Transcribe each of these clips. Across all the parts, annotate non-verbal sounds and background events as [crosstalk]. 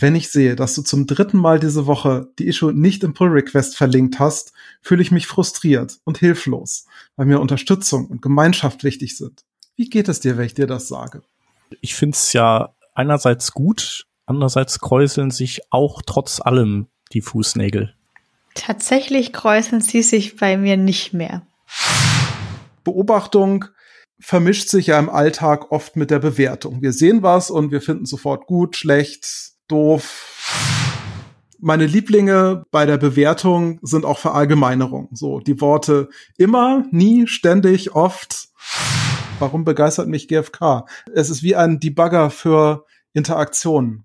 Wenn ich sehe, dass du zum dritten Mal diese Woche die Issue nicht im Pull Request verlinkt hast, fühle ich mich frustriert und hilflos, weil mir Unterstützung und Gemeinschaft wichtig sind. Wie geht es dir, wenn ich dir das sage? Ich finde es ja einerseits gut, andererseits kräuseln sich auch trotz allem die Fußnägel. Tatsächlich kräuseln sie sich bei mir nicht mehr. Beobachtung vermischt sich ja im Alltag oft mit der Bewertung. Wir sehen was und wir finden sofort gut, schlecht, doof. Meine Lieblinge bei der Bewertung sind auch Verallgemeinerungen. So, die Worte immer, nie, ständig, oft. Warum begeistert mich GFK? Es ist wie ein Debugger für Interaktionen.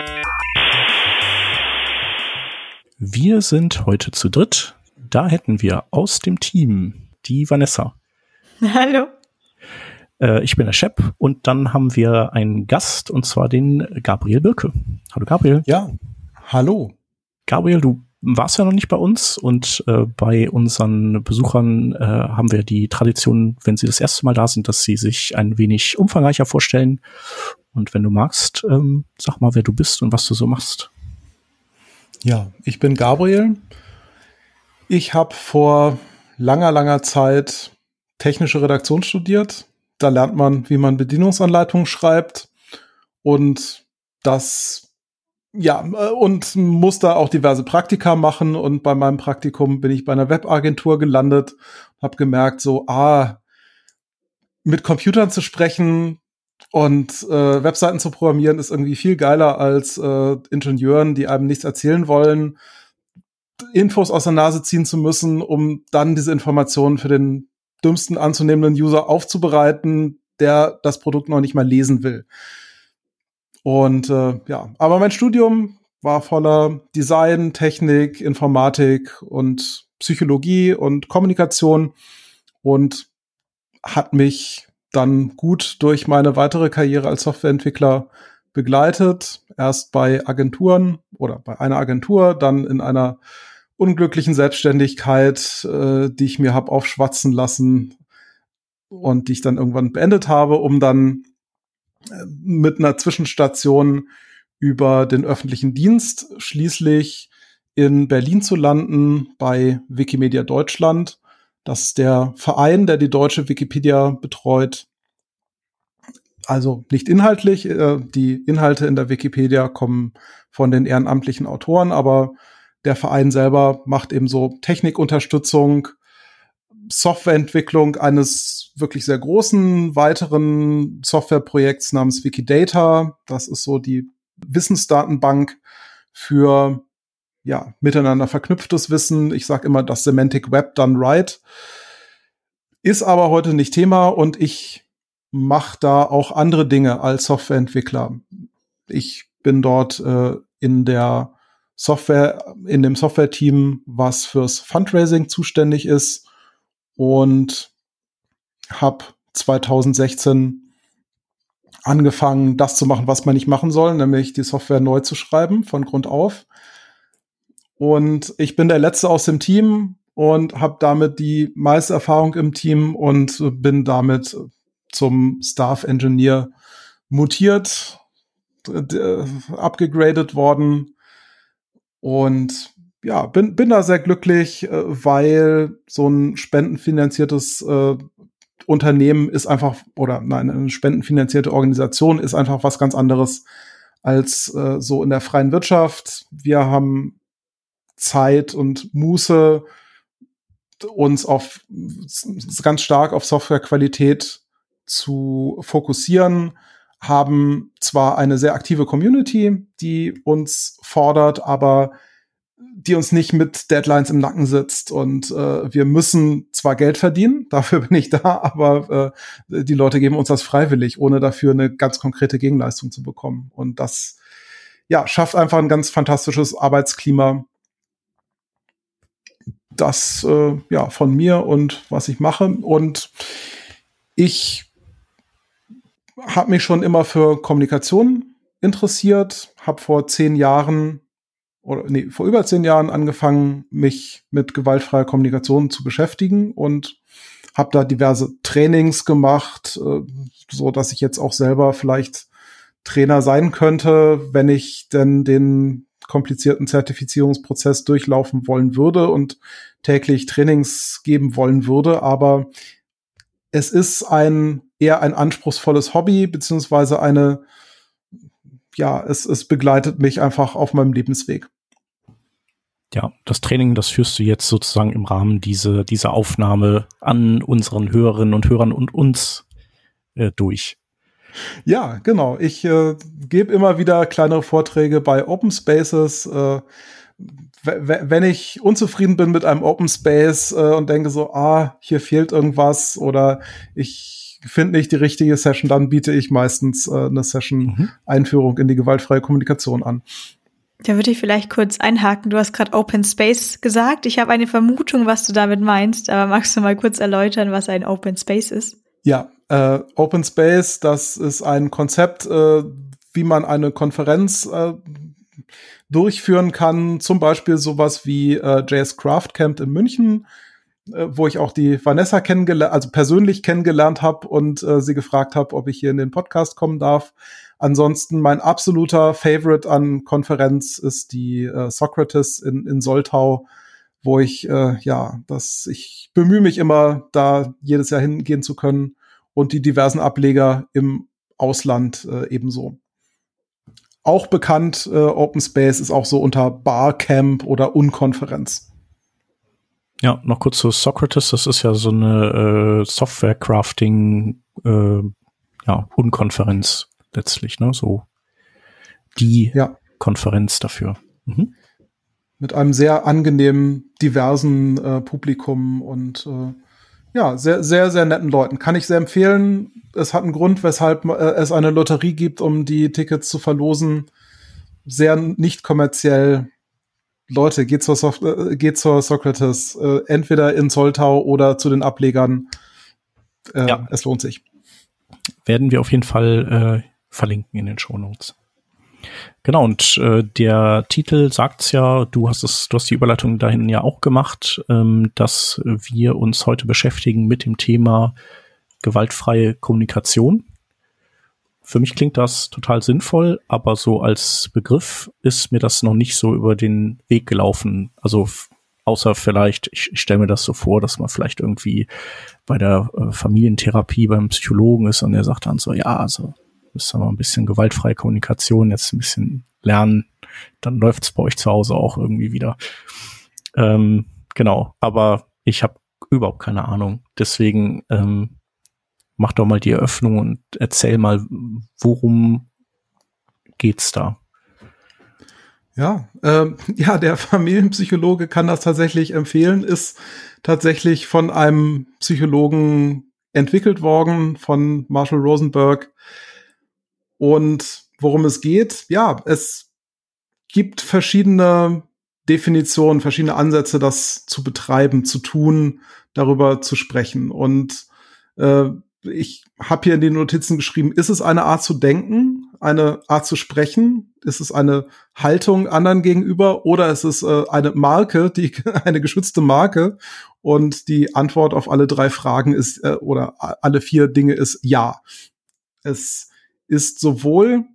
Wir sind heute zu dritt. Da hätten wir aus dem Team die Vanessa. [laughs] Hallo. Äh, ich bin der Shep und dann haben wir einen Gast und zwar den Gabriel Birke. Hallo Gabriel. Ja, hallo. Gabriel, du warst ja noch nicht bei uns und äh, bei unseren Besuchern äh, haben wir die Tradition, wenn sie das erste Mal da sind, dass sie sich ein wenig umfangreicher vorstellen. Und wenn du magst, ähm, sag mal, wer du bist und was du so machst. Ja, ich bin Gabriel. Ich habe vor langer, langer Zeit technische Redaktion studiert. Da lernt man, wie man Bedienungsanleitungen schreibt und das ja und muss da auch diverse Praktika machen und bei meinem Praktikum bin ich bei einer Webagentur gelandet, habe gemerkt so ah mit Computern zu sprechen und äh, Webseiten zu programmieren ist irgendwie viel geiler als äh, Ingenieuren, die einem nichts erzählen wollen, Infos aus der Nase ziehen zu müssen, um dann diese Informationen für den dümmsten anzunehmenden User aufzubereiten, der das Produkt noch nicht mal lesen will. Und äh, ja, aber mein Studium war voller Design, Technik, Informatik und Psychologie und Kommunikation und hat mich dann gut durch meine weitere Karriere als Softwareentwickler begleitet. Erst bei Agenturen oder bei einer Agentur, dann in einer unglücklichen Selbstständigkeit, äh, die ich mir habe aufschwatzen lassen und die ich dann irgendwann beendet habe, um dann äh, mit einer Zwischenstation über den öffentlichen Dienst schließlich in Berlin zu landen bei Wikimedia Deutschland das ist der Verein, der die deutsche Wikipedia betreut. Also nicht inhaltlich, äh, die Inhalte in der Wikipedia kommen von den ehrenamtlichen Autoren, aber der Verein selber macht eben so Technikunterstützung, Softwareentwicklung eines wirklich sehr großen weiteren Softwareprojekts namens Wikidata. Das ist so die Wissensdatenbank für ja, miteinander verknüpftes Wissen. Ich sage immer das Semantic Web done right. Ist aber heute nicht Thema und ich mache da auch andere Dinge als Softwareentwickler. Ich bin dort äh, in der Software, in dem Software-Team, was fürs Fundraising zuständig ist und habe 2016 angefangen, das zu machen, was man nicht machen soll, nämlich die Software neu zu schreiben von Grund auf. Und ich bin der Letzte aus dem Team und habe damit die meiste Erfahrung im Team und bin damit zum Staff Engineer mutiert, abgegradet worden. Und ja, bin, bin da sehr glücklich, äh, weil so ein spendenfinanziertes äh, Unternehmen ist einfach, oder nein, eine spendenfinanzierte Organisation ist einfach was ganz anderes als äh, so in der freien Wirtschaft. Wir haben Zeit und Muße, uns auf ganz stark auf Softwarequalität zu fokussieren, haben zwar eine sehr aktive Community, die uns fordert, aber die uns nicht mit Deadlines im Nacken sitzt und äh, wir müssen zwar Geld verdienen, [laughs] dafür bin ich da, aber äh, die Leute geben uns das freiwillig, ohne dafür eine ganz konkrete Gegenleistung zu bekommen und das ja schafft einfach ein ganz fantastisches Arbeitsklima. Das äh, ja von mir und was ich mache. Und ich habe mich schon immer für Kommunikation interessiert, habe vor zehn Jahren oder nee, vor über zehn Jahren angefangen, mich mit gewaltfreier Kommunikation zu beschäftigen und habe da diverse Trainings gemacht, äh, so dass ich jetzt auch selber vielleicht Trainer sein könnte, wenn ich denn den komplizierten Zertifizierungsprozess durchlaufen wollen würde. Und täglich Trainings geben wollen würde. Aber es ist ein eher ein anspruchsvolles Hobby, beziehungsweise eine, ja, es, es begleitet mich einfach auf meinem Lebensweg. Ja, das Training, das führst du jetzt sozusagen im Rahmen dieser, dieser Aufnahme an unseren Hörerinnen und Hörern und uns äh, durch. Ja, genau. Ich äh, gebe immer wieder kleinere Vorträge bei Open Spaces. Äh, wenn ich unzufrieden bin mit einem Open Space äh, und denke so, ah, hier fehlt irgendwas oder ich finde nicht die richtige Session, dann biete ich meistens äh, eine Session-Einführung mhm. in die gewaltfreie Kommunikation an. Da würde ich vielleicht kurz einhaken. Du hast gerade Open Space gesagt. Ich habe eine Vermutung, was du damit meinst, aber magst du mal kurz erläutern, was ein Open Space ist? Ja, äh, Open Space, das ist ein Konzept, äh, wie man eine Konferenz äh, durchführen kann. Zum Beispiel sowas wie äh, JS Craft Camp in München, äh, wo ich auch die Vanessa kennengelernt, also persönlich kennengelernt habe und äh, sie gefragt habe, ob ich hier in den Podcast kommen darf. Ansonsten mein absoluter Favorite an Konferenz ist die äh, Socrates in, in Soltau, wo ich äh, ja, das ich bemühe mich immer, da jedes Jahr hingehen zu können und die diversen Ableger im Ausland äh, ebenso auch bekannt, äh, Open Space ist auch so unter Barcamp oder Unkonferenz. Ja, noch kurz zu Socrates, das ist ja so eine äh, Software-Crafting, äh, ja, Unkonferenz letztlich, ne? So die ja. Konferenz dafür. Mhm. Mit einem sehr angenehmen, diversen äh, Publikum und äh, ja, sehr, sehr, sehr netten Leuten. Kann ich sehr empfehlen. Es hat einen Grund, weshalb äh, es eine Lotterie gibt, um die Tickets zu verlosen. Sehr nicht kommerziell. Leute, geht zur, Soft äh, geht zur Socrates, äh, entweder in Zolltau oder zu den Ablegern. Äh, ja. Es lohnt sich. Werden wir auf jeden Fall äh, verlinken in den Shownotes. Genau, und äh, der Titel sagt's ja, du hast es, du hast die Überleitung dahin ja auch gemacht, ähm, dass wir uns heute beschäftigen mit dem Thema gewaltfreie Kommunikation. Für mich klingt das total sinnvoll, aber so als Begriff ist mir das noch nicht so über den Weg gelaufen. Also außer vielleicht, ich, ich stelle mir das so vor, dass man vielleicht irgendwie bei der äh, Familientherapie beim Psychologen ist und der sagt dann so, ja, also müsst mal ein bisschen gewaltfreie Kommunikation jetzt ein bisschen lernen, dann läuft's bei euch zu Hause auch irgendwie wieder. Ähm, genau, aber ich habe überhaupt keine Ahnung. Deswegen ähm, mach doch mal die Eröffnung und erzähl mal, worum geht's da? Ja, ähm, [laughs] ja, der Familienpsychologe kann das tatsächlich empfehlen, ist tatsächlich von einem Psychologen entwickelt worden, von Marshall Rosenberg. Und worum es geht, ja, es gibt verschiedene Definitionen, verschiedene Ansätze, das zu betreiben, zu tun, darüber zu sprechen. Und äh, ich habe hier in den Notizen geschrieben, ist es eine Art zu denken, eine Art zu sprechen? Ist es eine Haltung anderen gegenüber oder ist es äh, eine Marke, die [laughs] eine geschützte Marke? Und die Antwort auf alle drei Fragen ist äh, oder alle vier Dinge ist ja. Es ist sowohl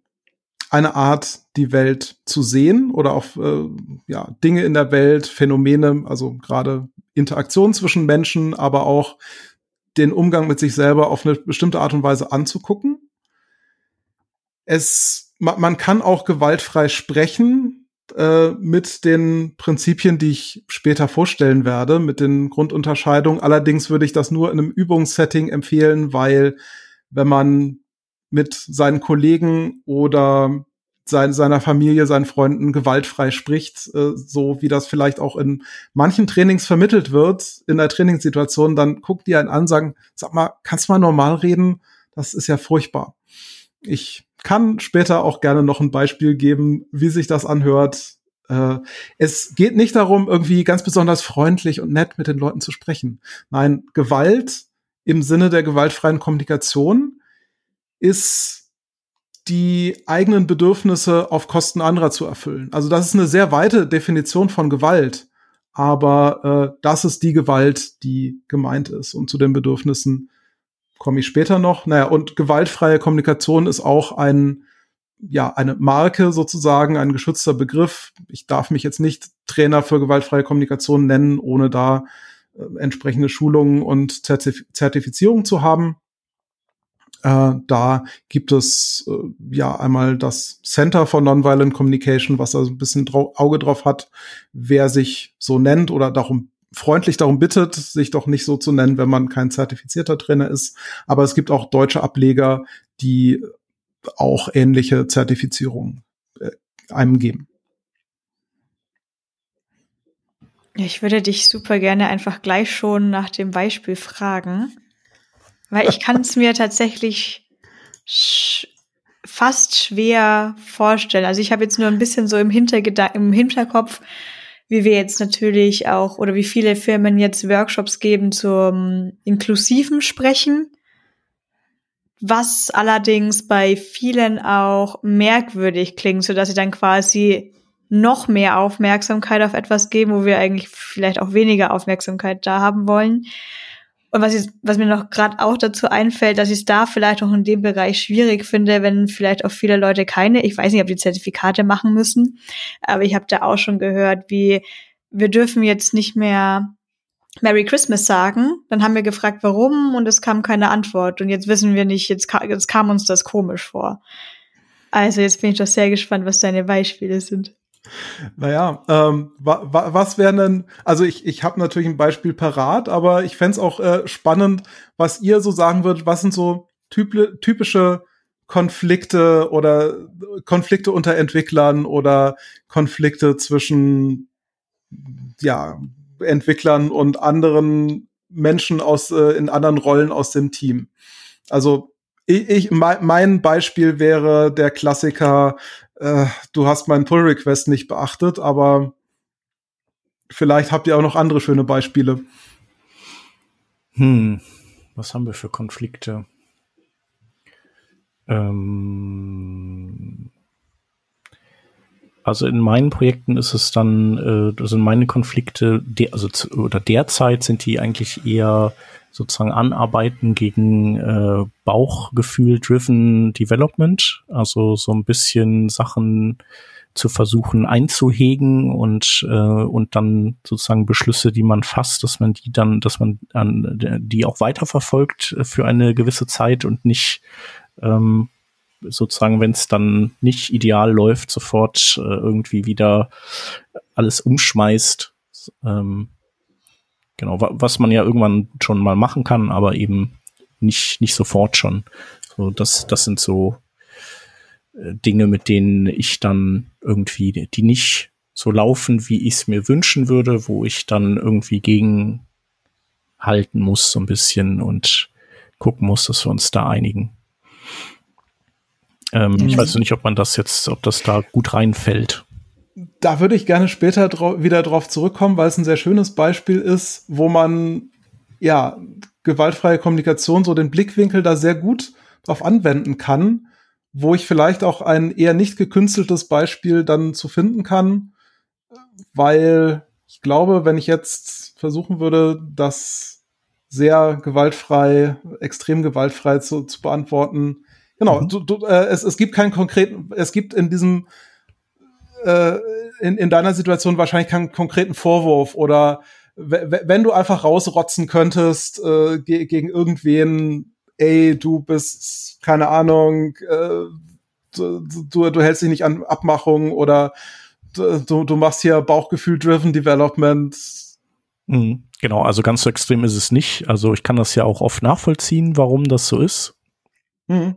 eine Art, die Welt zu sehen oder auch äh, ja, Dinge in der Welt, Phänomene, also gerade Interaktion zwischen Menschen, aber auch den Umgang mit sich selber auf eine bestimmte Art und Weise anzugucken. Es, man, man kann auch gewaltfrei sprechen, äh, mit den Prinzipien, die ich später vorstellen werde, mit den Grundunterscheidungen. Allerdings würde ich das nur in einem Übungssetting empfehlen, weil wenn man mit seinen Kollegen oder sein, seiner Familie, seinen Freunden gewaltfrei spricht, äh, so wie das vielleicht auch in manchen Trainings vermittelt wird, in der Trainingssituation, dann guckt die einen an, sagen, sag mal, kannst du mal normal reden? Das ist ja furchtbar. Ich kann später auch gerne noch ein Beispiel geben, wie sich das anhört. Äh, es geht nicht darum, irgendwie ganz besonders freundlich und nett mit den Leuten zu sprechen. Nein, Gewalt im Sinne der gewaltfreien Kommunikation ist die eigenen Bedürfnisse auf Kosten anderer zu erfüllen. Also das ist eine sehr weite Definition von Gewalt, aber äh, das ist die Gewalt, die gemeint ist. Und zu den Bedürfnissen komme ich später noch. Naja, und gewaltfreie Kommunikation ist auch ein, ja, eine Marke sozusagen, ein geschützter Begriff. Ich darf mich jetzt nicht Trainer für gewaltfreie Kommunikation nennen, ohne da äh, entsprechende Schulungen und Zertif Zertifizierung zu haben. Äh, da gibt es äh, ja einmal das Center for Nonviolent Communication, was da so ein bisschen drau Auge drauf hat, wer sich so nennt oder darum freundlich darum bittet, sich doch nicht so zu nennen, wenn man kein zertifizierter Trainer ist. Aber es gibt auch deutsche Ableger, die auch ähnliche Zertifizierungen äh, einem geben. Ich würde dich super gerne einfach gleich schon nach dem Beispiel fragen. Weil ich kann es mir tatsächlich sch fast schwer vorstellen. Also ich habe jetzt nur ein bisschen so im, Hintergeda im Hinterkopf, wie wir jetzt natürlich auch oder wie viele Firmen jetzt Workshops geben zum inklusiven Sprechen, was allerdings bei vielen auch merkwürdig klingt, so dass sie dann quasi noch mehr Aufmerksamkeit auf etwas geben, wo wir eigentlich vielleicht auch weniger Aufmerksamkeit da haben wollen. Und was, ich, was mir noch gerade auch dazu einfällt, dass ich es da vielleicht auch in dem Bereich schwierig finde, wenn vielleicht auch viele Leute keine, ich weiß nicht, ob die Zertifikate machen müssen, aber ich habe da auch schon gehört, wie wir dürfen jetzt nicht mehr Merry Christmas sagen. Dann haben wir gefragt, warum, und es kam keine Antwort. Und jetzt wissen wir nicht, jetzt, ka jetzt kam uns das komisch vor. Also jetzt bin ich doch sehr gespannt, was deine Beispiele sind. Naja, ähm, wa, wa, was wären denn, also ich, ich habe natürlich ein Beispiel parat, aber ich fände auch äh, spannend, was ihr so sagen würdet, was sind so typ, typische Konflikte oder Konflikte unter Entwicklern oder Konflikte zwischen ja, Entwicklern und anderen Menschen aus äh, in anderen Rollen aus dem Team. Also ich, ich mein Beispiel wäre der Klassiker äh, du hast meinen Pull Request nicht beachtet, aber vielleicht habt ihr auch noch andere schöne Beispiele. Hm, was haben wir für Konflikte? Ähm, also in meinen Projekten ist es dann, äh, sind meine Konflikte, de also zu, oder derzeit sind die eigentlich eher sozusagen anarbeiten gegen äh, Bauchgefühl-driven Development, also so ein bisschen Sachen zu versuchen einzuhegen und äh, und dann sozusagen Beschlüsse, die man fasst, dass man die dann, dass man an, die auch weiterverfolgt für eine gewisse Zeit und nicht ähm, sozusagen, wenn es dann nicht ideal läuft, sofort äh, irgendwie wieder alles umschmeißt. Ähm, Genau, was man ja irgendwann schon mal machen kann, aber eben nicht, nicht sofort schon. So, das, das sind so äh, Dinge, mit denen ich dann irgendwie, die nicht so laufen, wie ich es mir wünschen würde, wo ich dann irgendwie gegen halten muss, so ein bisschen und gucken muss, dass wir uns da einigen. Ähm, mhm. Ich weiß nicht, ob man das jetzt, ob das da gut reinfällt da würde ich gerne später drau wieder drauf zurückkommen, weil es ein sehr schönes Beispiel ist, wo man ja gewaltfreie Kommunikation so den Blickwinkel da sehr gut drauf anwenden kann, wo ich vielleicht auch ein eher nicht gekünsteltes Beispiel dann zu finden kann, weil ich glaube, wenn ich jetzt versuchen würde, das sehr gewaltfrei, extrem gewaltfrei zu, zu beantworten, genau, mhm. du, du, äh, es, es gibt keinen konkreten, es gibt in diesem äh, in, in deiner Situation wahrscheinlich keinen konkreten Vorwurf oder wenn du einfach rausrotzen könntest äh, ge gegen irgendwen, ey, du bist, keine Ahnung, äh, du, du, du hältst dich nicht an Abmachungen oder du, du machst hier Bauchgefühl-driven Development. Mhm, genau, also ganz so extrem ist es nicht. Also ich kann das ja auch oft nachvollziehen, warum das so ist. Mhm.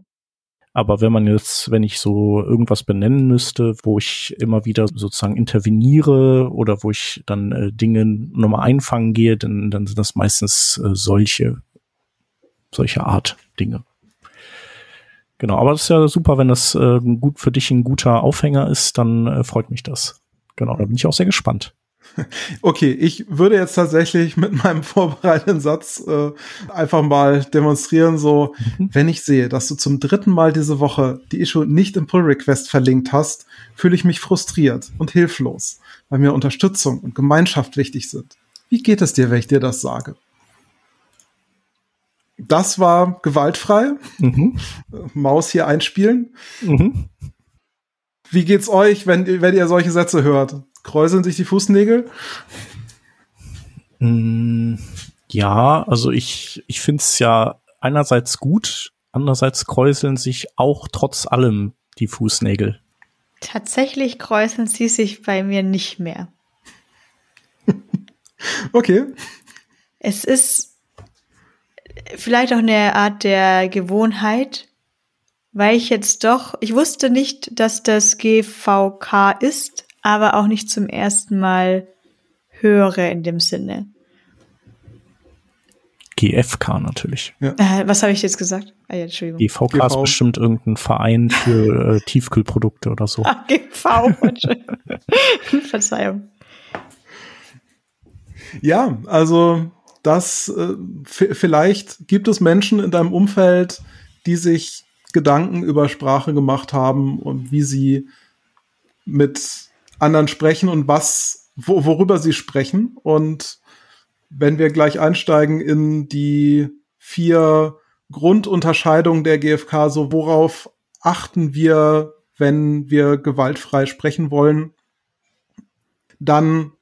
Aber wenn man jetzt, wenn ich so irgendwas benennen müsste, wo ich immer wieder sozusagen interveniere oder wo ich dann äh, Dinge nochmal einfangen gehe, dann, dann sind das meistens äh, solche, solche Art Dinge. Genau, aber das ist ja super, wenn das äh, gut für dich ein guter Aufhänger ist, dann äh, freut mich das. Genau, da bin ich auch sehr gespannt. [laughs] Okay, ich würde jetzt tatsächlich mit meinem [laughs] vorbereiteten Satz äh, einfach mal demonstrieren, so, mhm. wenn ich sehe, dass du zum dritten Mal diese Woche die Issue nicht im Pull Request verlinkt hast, fühle ich mich frustriert und hilflos, weil mir Unterstützung und Gemeinschaft wichtig sind. Wie geht es dir, wenn ich dir das sage? Das war gewaltfrei. Mhm. Maus hier einspielen. Mhm. Wie geht's euch, wenn, wenn ihr solche Sätze hört? Kräuseln sich die Fußnägel? Mm, ja, also ich, ich finde es ja einerseits gut, andererseits kräuseln sich auch trotz allem die Fußnägel. Tatsächlich kräuseln sie sich bei mir nicht mehr. [laughs] okay. Es ist vielleicht auch eine Art der Gewohnheit, weil ich jetzt doch, ich wusste nicht, dass das GVK ist, aber auch nicht zum ersten Mal höre in dem Sinne. GFK natürlich. Ja. Äh, was habe ich jetzt gesagt? Ah, ja, Entschuldigung. GVK GV. ist bestimmt irgendein Verein für äh, Tiefkühlprodukte oder so. Ah, GV. [laughs] Verzeihung. Ja, also das äh, vielleicht gibt es Menschen in deinem Umfeld, die sich Gedanken über Sprache gemacht haben und wie sie mit anderen sprechen und was, wo, worüber sie sprechen. Und wenn wir gleich einsteigen in die vier Grundunterscheidungen der GfK, so worauf achten wir, wenn wir gewaltfrei sprechen wollen, dann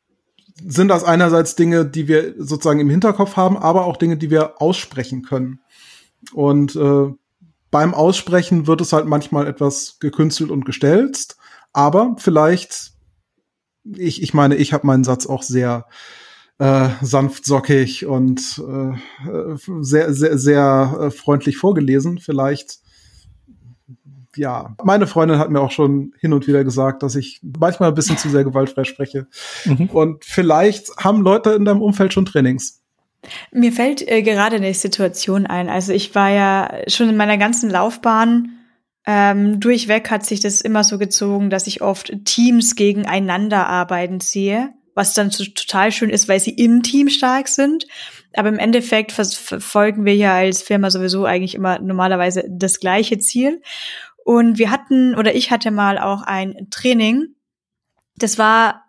sind das einerseits Dinge, die wir sozusagen im Hinterkopf haben, aber auch Dinge, die wir aussprechen können. Und äh, beim Aussprechen wird es halt manchmal etwas gekünstelt und gestelzt, aber vielleicht ich, ich meine, ich habe meinen Satz auch sehr äh, sanft sockig und äh, sehr, sehr, sehr äh, freundlich vorgelesen. Vielleicht, ja, meine Freundin hat mir auch schon hin und wieder gesagt, dass ich manchmal ein bisschen zu sehr gewaltfrei spreche. Mhm. Und vielleicht haben Leute in deinem Umfeld schon Trainings. Mir fällt äh, gerade eine Situation ein. Also ich war ja schon in meiner ganzen Laufbahn ähm, durchweg hat sich das immer so gezogen, dass ich oft Teams gegeneinander arbeiten sehe, was dann so total schön ist, weil sie im Team stark sind. Aber im Endeffekt verfolgen wir ja als Firma sowieso eigentlich immer normalerweise das gleiche Ziel. Und wir hatten, oder ich hatte mal auch ein Training. Das war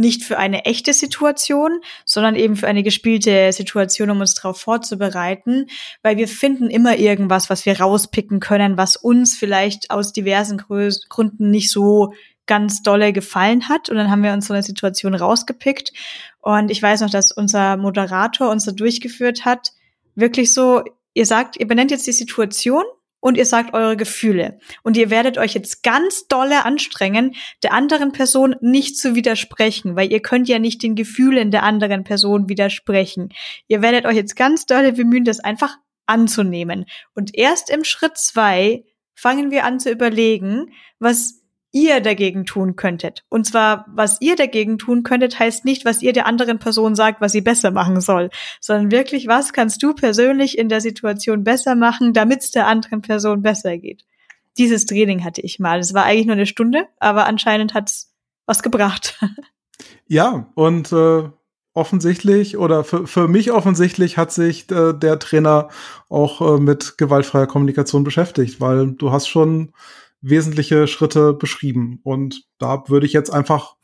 nicht für eine echte Situation, sondern eben für eine gespielte Situation, um uns darauf vorzubereiten, weil wir finden immer irgendwas, was wir rauspicken können, was uns vielleicht aus diversen Gründen nicht so ganz dolle gefallen hat. Und dann haben wir uns so eine Situation rausgepickt. Und ich weiß noch, dass unser Moderator uns da durchgeführt hat, wirklich so, ihr sagt, ihr benennt jetzt die Situation und ihr sagt eure Gefühle. Und ihr werdet euch jetzt ganz dolle anstrengen, der anderen Person nicht zu widersprechen, weil ihr könnt ja nicht den Gefühlen der anderen Person widersprechen. Ihr werdet euch jetzt ganz dolle bemühen, das einfach anzunehmen. Und erst im Schritt zwei fangen wir an zu überlegen, was ihr dagegen tun könntet. Und zwar, was ihr dagegen tun könntet, heißt nicht, was ihr der anderen Person sagt, was sie besser machen soll, sondern wirklich, was kannst du persönlich in der Situation besser machen, damit es der anderen Person besser geht. Dieses Training hatte ich mal. Es war eigentlich nur eine Stunde, aber anscheinend hat's was gebracht. [laughs] Ja, und äh, offensichtlich oder für, für mich offensichtlich hat sich äh, der Trainer auch äh, mit gewaltfreier Kommunikation beschäftigt, weil du hast schon wesentliche Schritte beschrieben. Und da würde ich jetzt einfach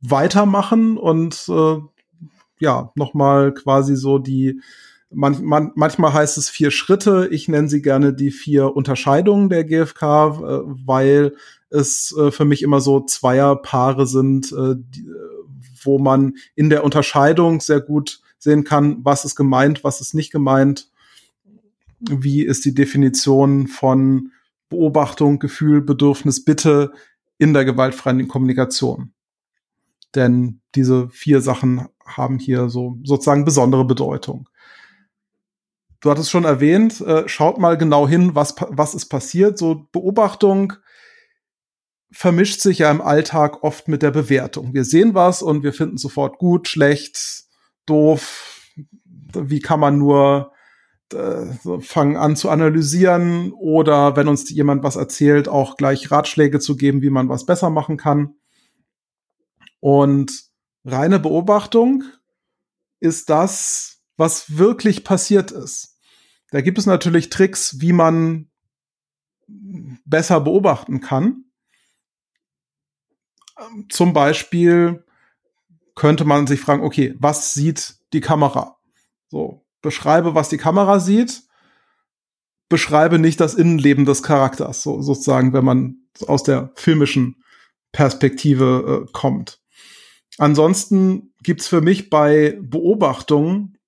weitermachen und äh, ja, nochmal quasi so die, man, man, manchmal heißt es vier Schritte, ich nenne sie gerne die vier Unterscheidungen der GfK, äh, weil es äh, für mich immer so Zweierpaare sind, äh, die, wo man in der Unterscheidung sehr gut sehen kann, was ist gemeint, was ist nicht gemeint, wie ist die Definition von Beobachtung, Gefühl, Bedürfnis, Bitte in der gewaltfreien Kommunikation. denn diese vier Sachen haben hier so sozusagen besondere Bedeutung. Du hattest schon erwähnt, äh, schaut mal genau hin, was, was ist passiert. So Beobachtung vermischt sich ja im Alltag oft mit der Bewertung. Wir sehen was und wir finden sofort gut, schlecht, doof. Wie kann man nur äh, fangen an zu analysieren oder wenn uns jemand was erzählt, auch gleich Ratschläge zu geben, wie man was besser machen kann. Und reine Beobachtung ist das, was wirklich passiert ist. Da gibt es natürlich Tricks, wie man besser beobachten kann. Zum Beispiel könnte man sich fragen, okay, was sieht die Kamera? So, beschreibe, was die Kamera sieht, beschreibe nicht das Innenleben des Charakters, so, sozusagen, wenn man aus der filmischen Perspektive äh, kommt. Ansonsten gibt's für mich bei Beobachtungen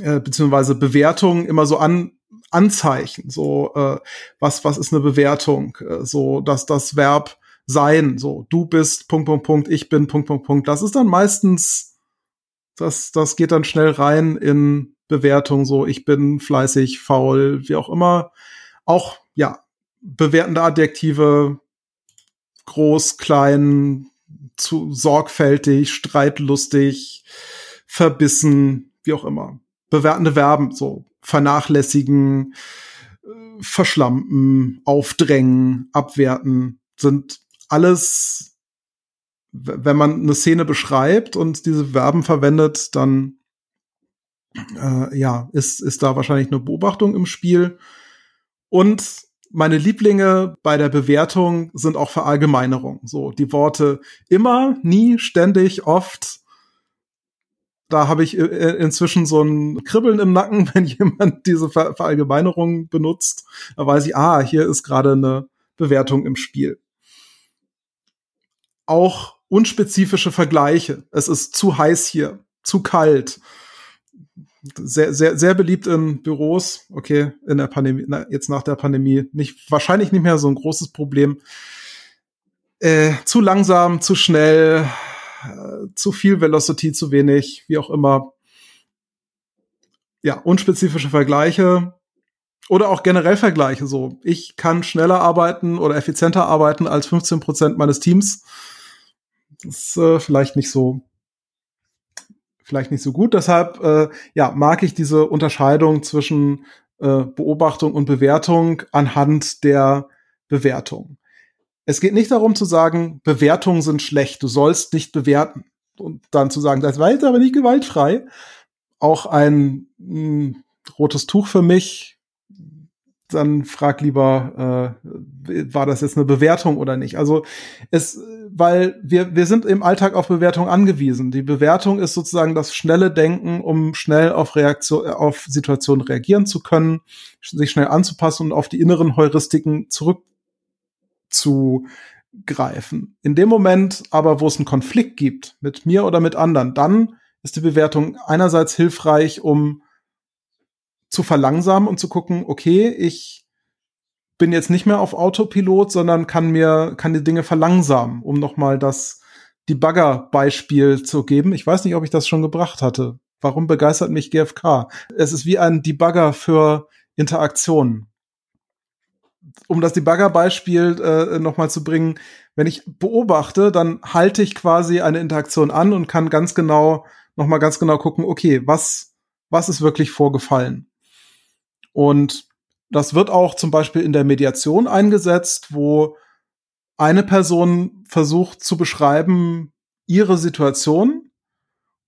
äh, beziehungsweise Bewertungen immer so an Anzeichen, so äh, was was ist eine Bewertung, äh, so dass das Verb sein, so du bist Punkt Punkt Punkt, ich bin Punkt Punkt Punkt. Das ist dann meistens das, das geht dann schnell rein in Bewertung, so ich bin fleißig, faul, wie auch immer. Auch, ja, bewertende Adjektive, groß, klein, zu sorgfältig, streitlustig, verbissen, wie auch immer. Bewertende Verben, so vernachlässigen, verschlampen, aufdrängen, abwerten, sind alles wenn man eine Szene beschreibt und diese Verben verwendet, dann äh, ja, ist, ist da wahrscheinlich eine Beobachtung im Spiel. Und meine Lieblinge bei der Bewertung sind auch Verallgemeinerungen. So, die Worte immer, nie, ständig, oft. Da habe ich äh, inzwischen so ein Kribbeln im Nacken, [laughs] wenn jemand diese Ver Verallgemeinerung benutzt. Da weiß ich, ah, hier ist gerade eine Bewertung im Spiel. Auch unspezifische Vergleiche. Es ist zu heiß hier, zu kalt. Sehr, sehr, sehr beliebt in Büros. Okay, in der Pandemie, na, jetzt nach der Pandemie nicht, wahrscheinlich nicht mehr so ein großes Problem. Äh, zu langsam, zu schnell, äh, zu viel Velocity, zu wenig, wie auch immer. Ja, unspezifische Vergleiche oder auch generell Vergleiche so. Ich kann schneller arbeiten oder effizienter arbeiten als 15 Prozent meines Teams ist äh, vielleicht nicht so vielleicht nicht so gut. Deshalb äh, ja mag ich diese Unterscheidung zwischen äh, Beobachtung und Bewertung anhand der Bewertung. Es geht nicht darum zu sagen, Bewertungen sind schlecht, du sollst nicht bewerten und dann zu sagen, das war jetzt aber nicht gewaltfrei. Auch ein mh, hm, rotes Tuch für mich, dann frag lieber, äh, war das jetzt eine Bewertung oder nicht? Also es, weil wir, wir sind im Alltag auf Bewertung angewiesen. Die Bewertung ist sozusagen das schnelle Denken, um schnell auf Reaktion, auf Situationen reagieren zu können, sich schnell anzupassen und auf die inneren Heuristiken zurückzugreifen. In dem Moment aber, wo es einen Konflikt gibt mit mir oder mit anderen, dann ist die Bewertung einerseits hilfreich, um zu verlangsamen und zu gucken, okay, ich bin jetzt nicht mehr auf Autopilot, sondern kann mir, kann die Dinge verlangsamen, um nochmal das Debugger-Beispiel zu geben. Ich weiß nicht, ob ich das schon gebracht hatte. Warum begeistert mich GFK? Es ist wie ein Debugger für Interaktionen. Um das Debugger-Beispiel äh, nochmal zu bringen, wenn ich beobachte, dann halte ich quasi eine Interaktion an und kann ganz genau, nochmal ganz genau gucken, okay, was, was ist wirklich vorgefallen? Und das wird auch zum Beispiel in der Mediation eingesetzt, wo eine Person versucht zu beschreiben ihre Situation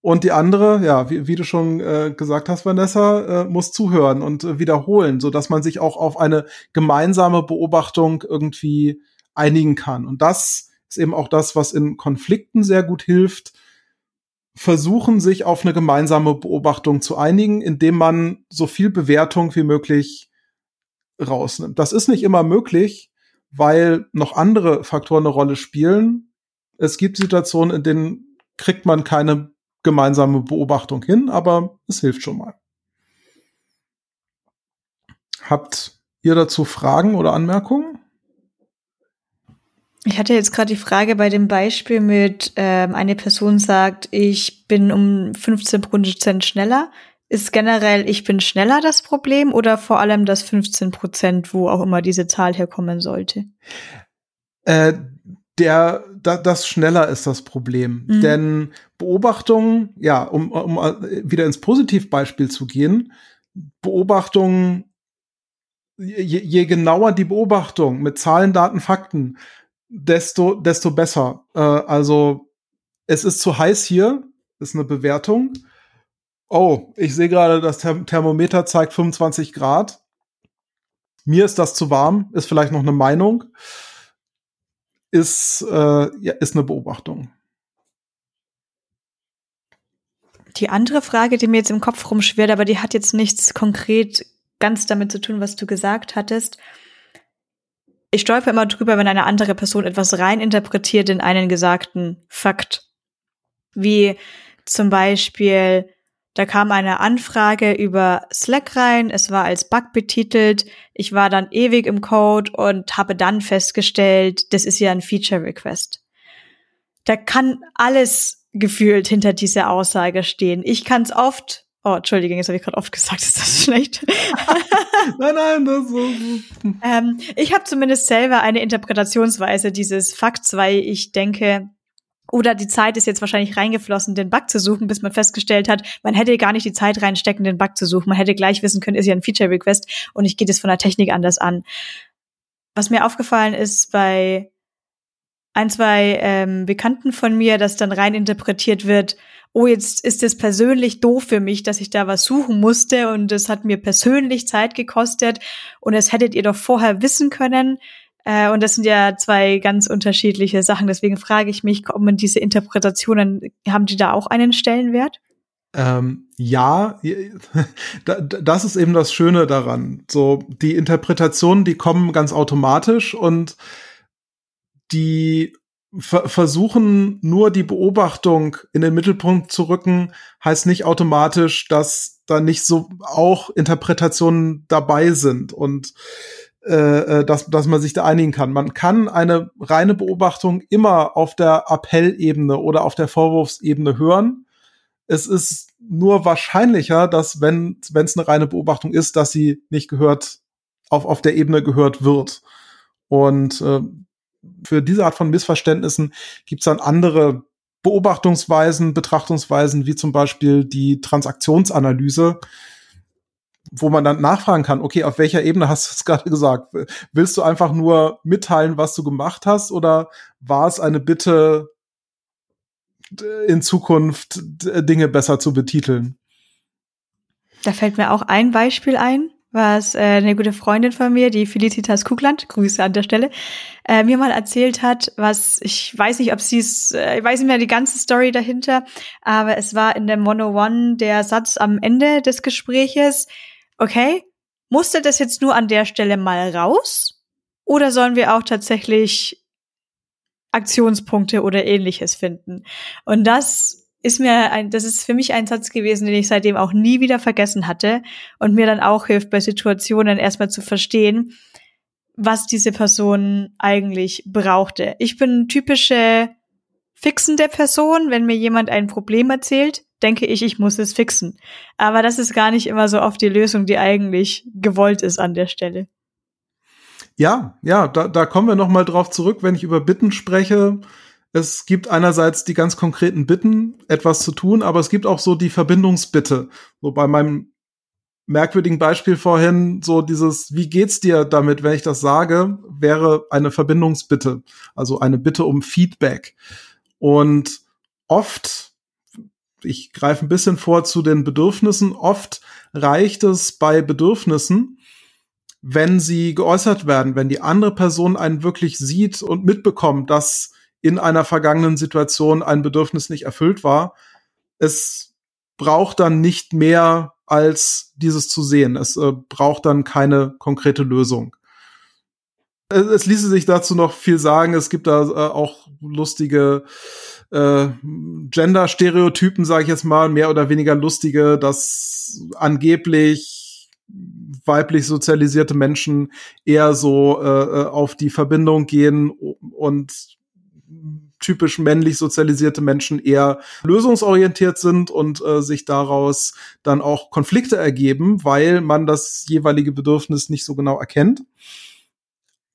und die andere, ja, wie, wie du schon äh, gesagt hast, Vanessa, äh, muss zuhören und äh, wiederholen, so dass man sich auch auf eine gemeinsame Beobachtung irgendwie einigen kann. Und das ist eben auch das, was in Konflikten sehr gut hilft, versuchen, sich auf eine gemeinsame Beobachtung zu einigen, indem man so viel Bewertung wie möglich rausnimmt. Das ist nicht immer möglich, weil noch andere Faktoren eine Rolle spielen. Es gibt Situationen, in denen kriegt man keine gemeinsame Beobachtung hin, aber es hilft schon mal. Habt ihr dazu Fragen oder Anmerkungen? Ich hatte jetzt gerade die Frage bei dem Beispiel mit, ähm, eine Person sagt, ich bin um 15 Prozent schneller. Ist generell, ich bin schneller das Problem oder vor allem das 15 Prozent, wo auch immer diese Zahl herkommen sollte? Äh, der, da, das schneller ist das Problem. Mhm. Denn Beobachtungen, ja, um, um wieder ins Positivbeispiel zu gehen, Beobachtungen, je, je genauer die Beobachtung mit Zahlen, Daten, Fakten, desto, desto besser. Äh, also es ist zu heiß hier, ist eine Bewertung. Oh, ich sehe gerade, das Therm Thermometer zeigt 25 Grad. Mir ist das zu warm, ist vielleicht noch eine Meinung. Ist, äh, ja, ist eine Beobachtung. Die andere Frage, die mir jetzt im Kopf rumschwirrt, aber die hat jetzt nichts konkret ganz damit zu tun, was du gesagt hattest ich stolper immer drüber, wenn eine andere Person etwas reininterpretiert in einen gesagten Fakt. Wie zum Beispiel, da kam eine Anfrage über Slack rein, es war als Bug betitelt, ich war dann ewig im Code und habe dann festgestellt, das ist ja ein Feature Request. Da kann alles gefühlt hinter dieser Aussage stehen. Ich kann es oft Oh, Entschuldigung, jetzt habe ich gerade oft gesagt, ist das schlecht? [laughs] nein, nein, das ist so. ähm, Ich habe zumindest selber eine Interpretationsweise dieses Fakts, weil ich denke, oder die Zeit ist jetzt wahrscheinlich reingeflossen, den Bug zu suchen, bis man festgestellt hat, man hätte gar nicht die Zeit reinstecken, den Bug zu suchen. Man hätte gleich wissen können, ist ja ein Feature-Request und ich gehe das von der Technik anders an. Was mir aufgefallen ist bei ein, zwei ähm, Bekannten von mir, dass dann rein interpretiert wird, oh, jetzt ist es persönlich doof für mich, dass ich da was suchen musste und es hat mir persönlich Zeit gekostet und das hättet ihr doch vorher wissen können. Äh, und das sind ja zwei ganz unterschiedliche Sachen. Deswegen frage ich mich, ob man diese Interpretationen, haben die da auch einen Stellenwert? Ähm, ja, [laughs] das ist eben das Schöne daran. So, die Interpretationen, die kommen ganz automatisch und die ver versuchen nur die Beobachtung in den Mittelpunkt zu rücken, heißt nicht automatisch, dass da nicht so auch Interpretationen dabei sind und äh, äh, dass, dass man sich da einigen kann. Man kann eine reine Beobachtung immer auf der Appellebene oder auf der Vorwurfsebene hören. Es ist nur wahrscheinlicher, dass wenn es eine reine Beobachtung ist, dass sie nicht gehört auf auf der Ebene gehört wird. Und äh, für diese Art von Missverständnissen gibt es dann andere Beobachtungsweisen, Betrachtungsweisen, wie zum Beispiel die Transaktionsanalyse, wo man dann nachfragen kann, okay, auf welcher Ebene hast du es gerade gesagt? Willst du einfach nur mitteilen, was du gemacht hast, oder war es eine Bitte, in Zukunft Dinge besser zu betiteln? Da fällt mir auch ein Beispiel ein was äh, eine gute Freundin von mir, die Felicitas Kugland, Grüße an der Stelle, äh, mir mal erzählt hat, was ich weiß nicht, ob sie es, äh, ich weiß nicht mehr die ganze Story dahinter, aber es war in der Mono One der Satz am Ende des Gespräches, okay, musste das jetzt nur an der Stelle mal raus? Oder sollen wir auch tatsächlich Aktionspunkte oder ähnliches finden? Und das ist mir ein, das ist für mich ein Satz gewesen, den ich seitdem auch nie wieder vergessen hatte und mir dann auch hilft, bei Situationen erstmal zu verstehen, was diese Person eigentlich brauchte. Ich bin typische fixende Person. Wenn mir jemand ein Problem erzählt, denke ich, ich muss es fixen. Aber das ist gar nicht immer so oft die Lösung, die eigentlich gewollt ist an der Stelle. Ja, ja, da, da kommen wir noch mal drauf zurück, wenn ich über Bitten spreche es gibt einerseits die ganz konkreten Bitten, etwas zu tun, aber es gibt auch so die Verbindungsbitte. So bei meinem merkwürdigen Beispiel vorhin, so dieses, wie geht's dir damit, wenn ich das sage, wäre eine Verbindungsbitte, also eine Bitte um Feedback. Und oft, ich greife ein bisschen vor zu den Bedürfnissen, oft reicht es bei Bedürfnissen, wenn sie geäußert werden, wenn die andere Person einen wirklich sieht und mitbekommt, dass in einer vergangenen Situation ein Bedürfnis nicht erfüllt war. Es braucht dann nicht mehr als dieses zu sehen. Es äh, braucht dann keine konkrete Lösung. Es, es ließe sich dazu noch viel sagen. Es gibt da äh, auch lustige äh, Gender-Stereotypen, sage ich jetzt mal, mehr oder weniger lustige, dass angeblich weiblich sozialisierte Menschen eher so äh, äh auf die Verbindung gehen und typisch männlich sozialisierte Menschen eher lösungsorientiert sind und äh, sich daraus dann auch Konflikte ergeben, weil man das jeweilige Bedürfnis nicht so genau erkennt.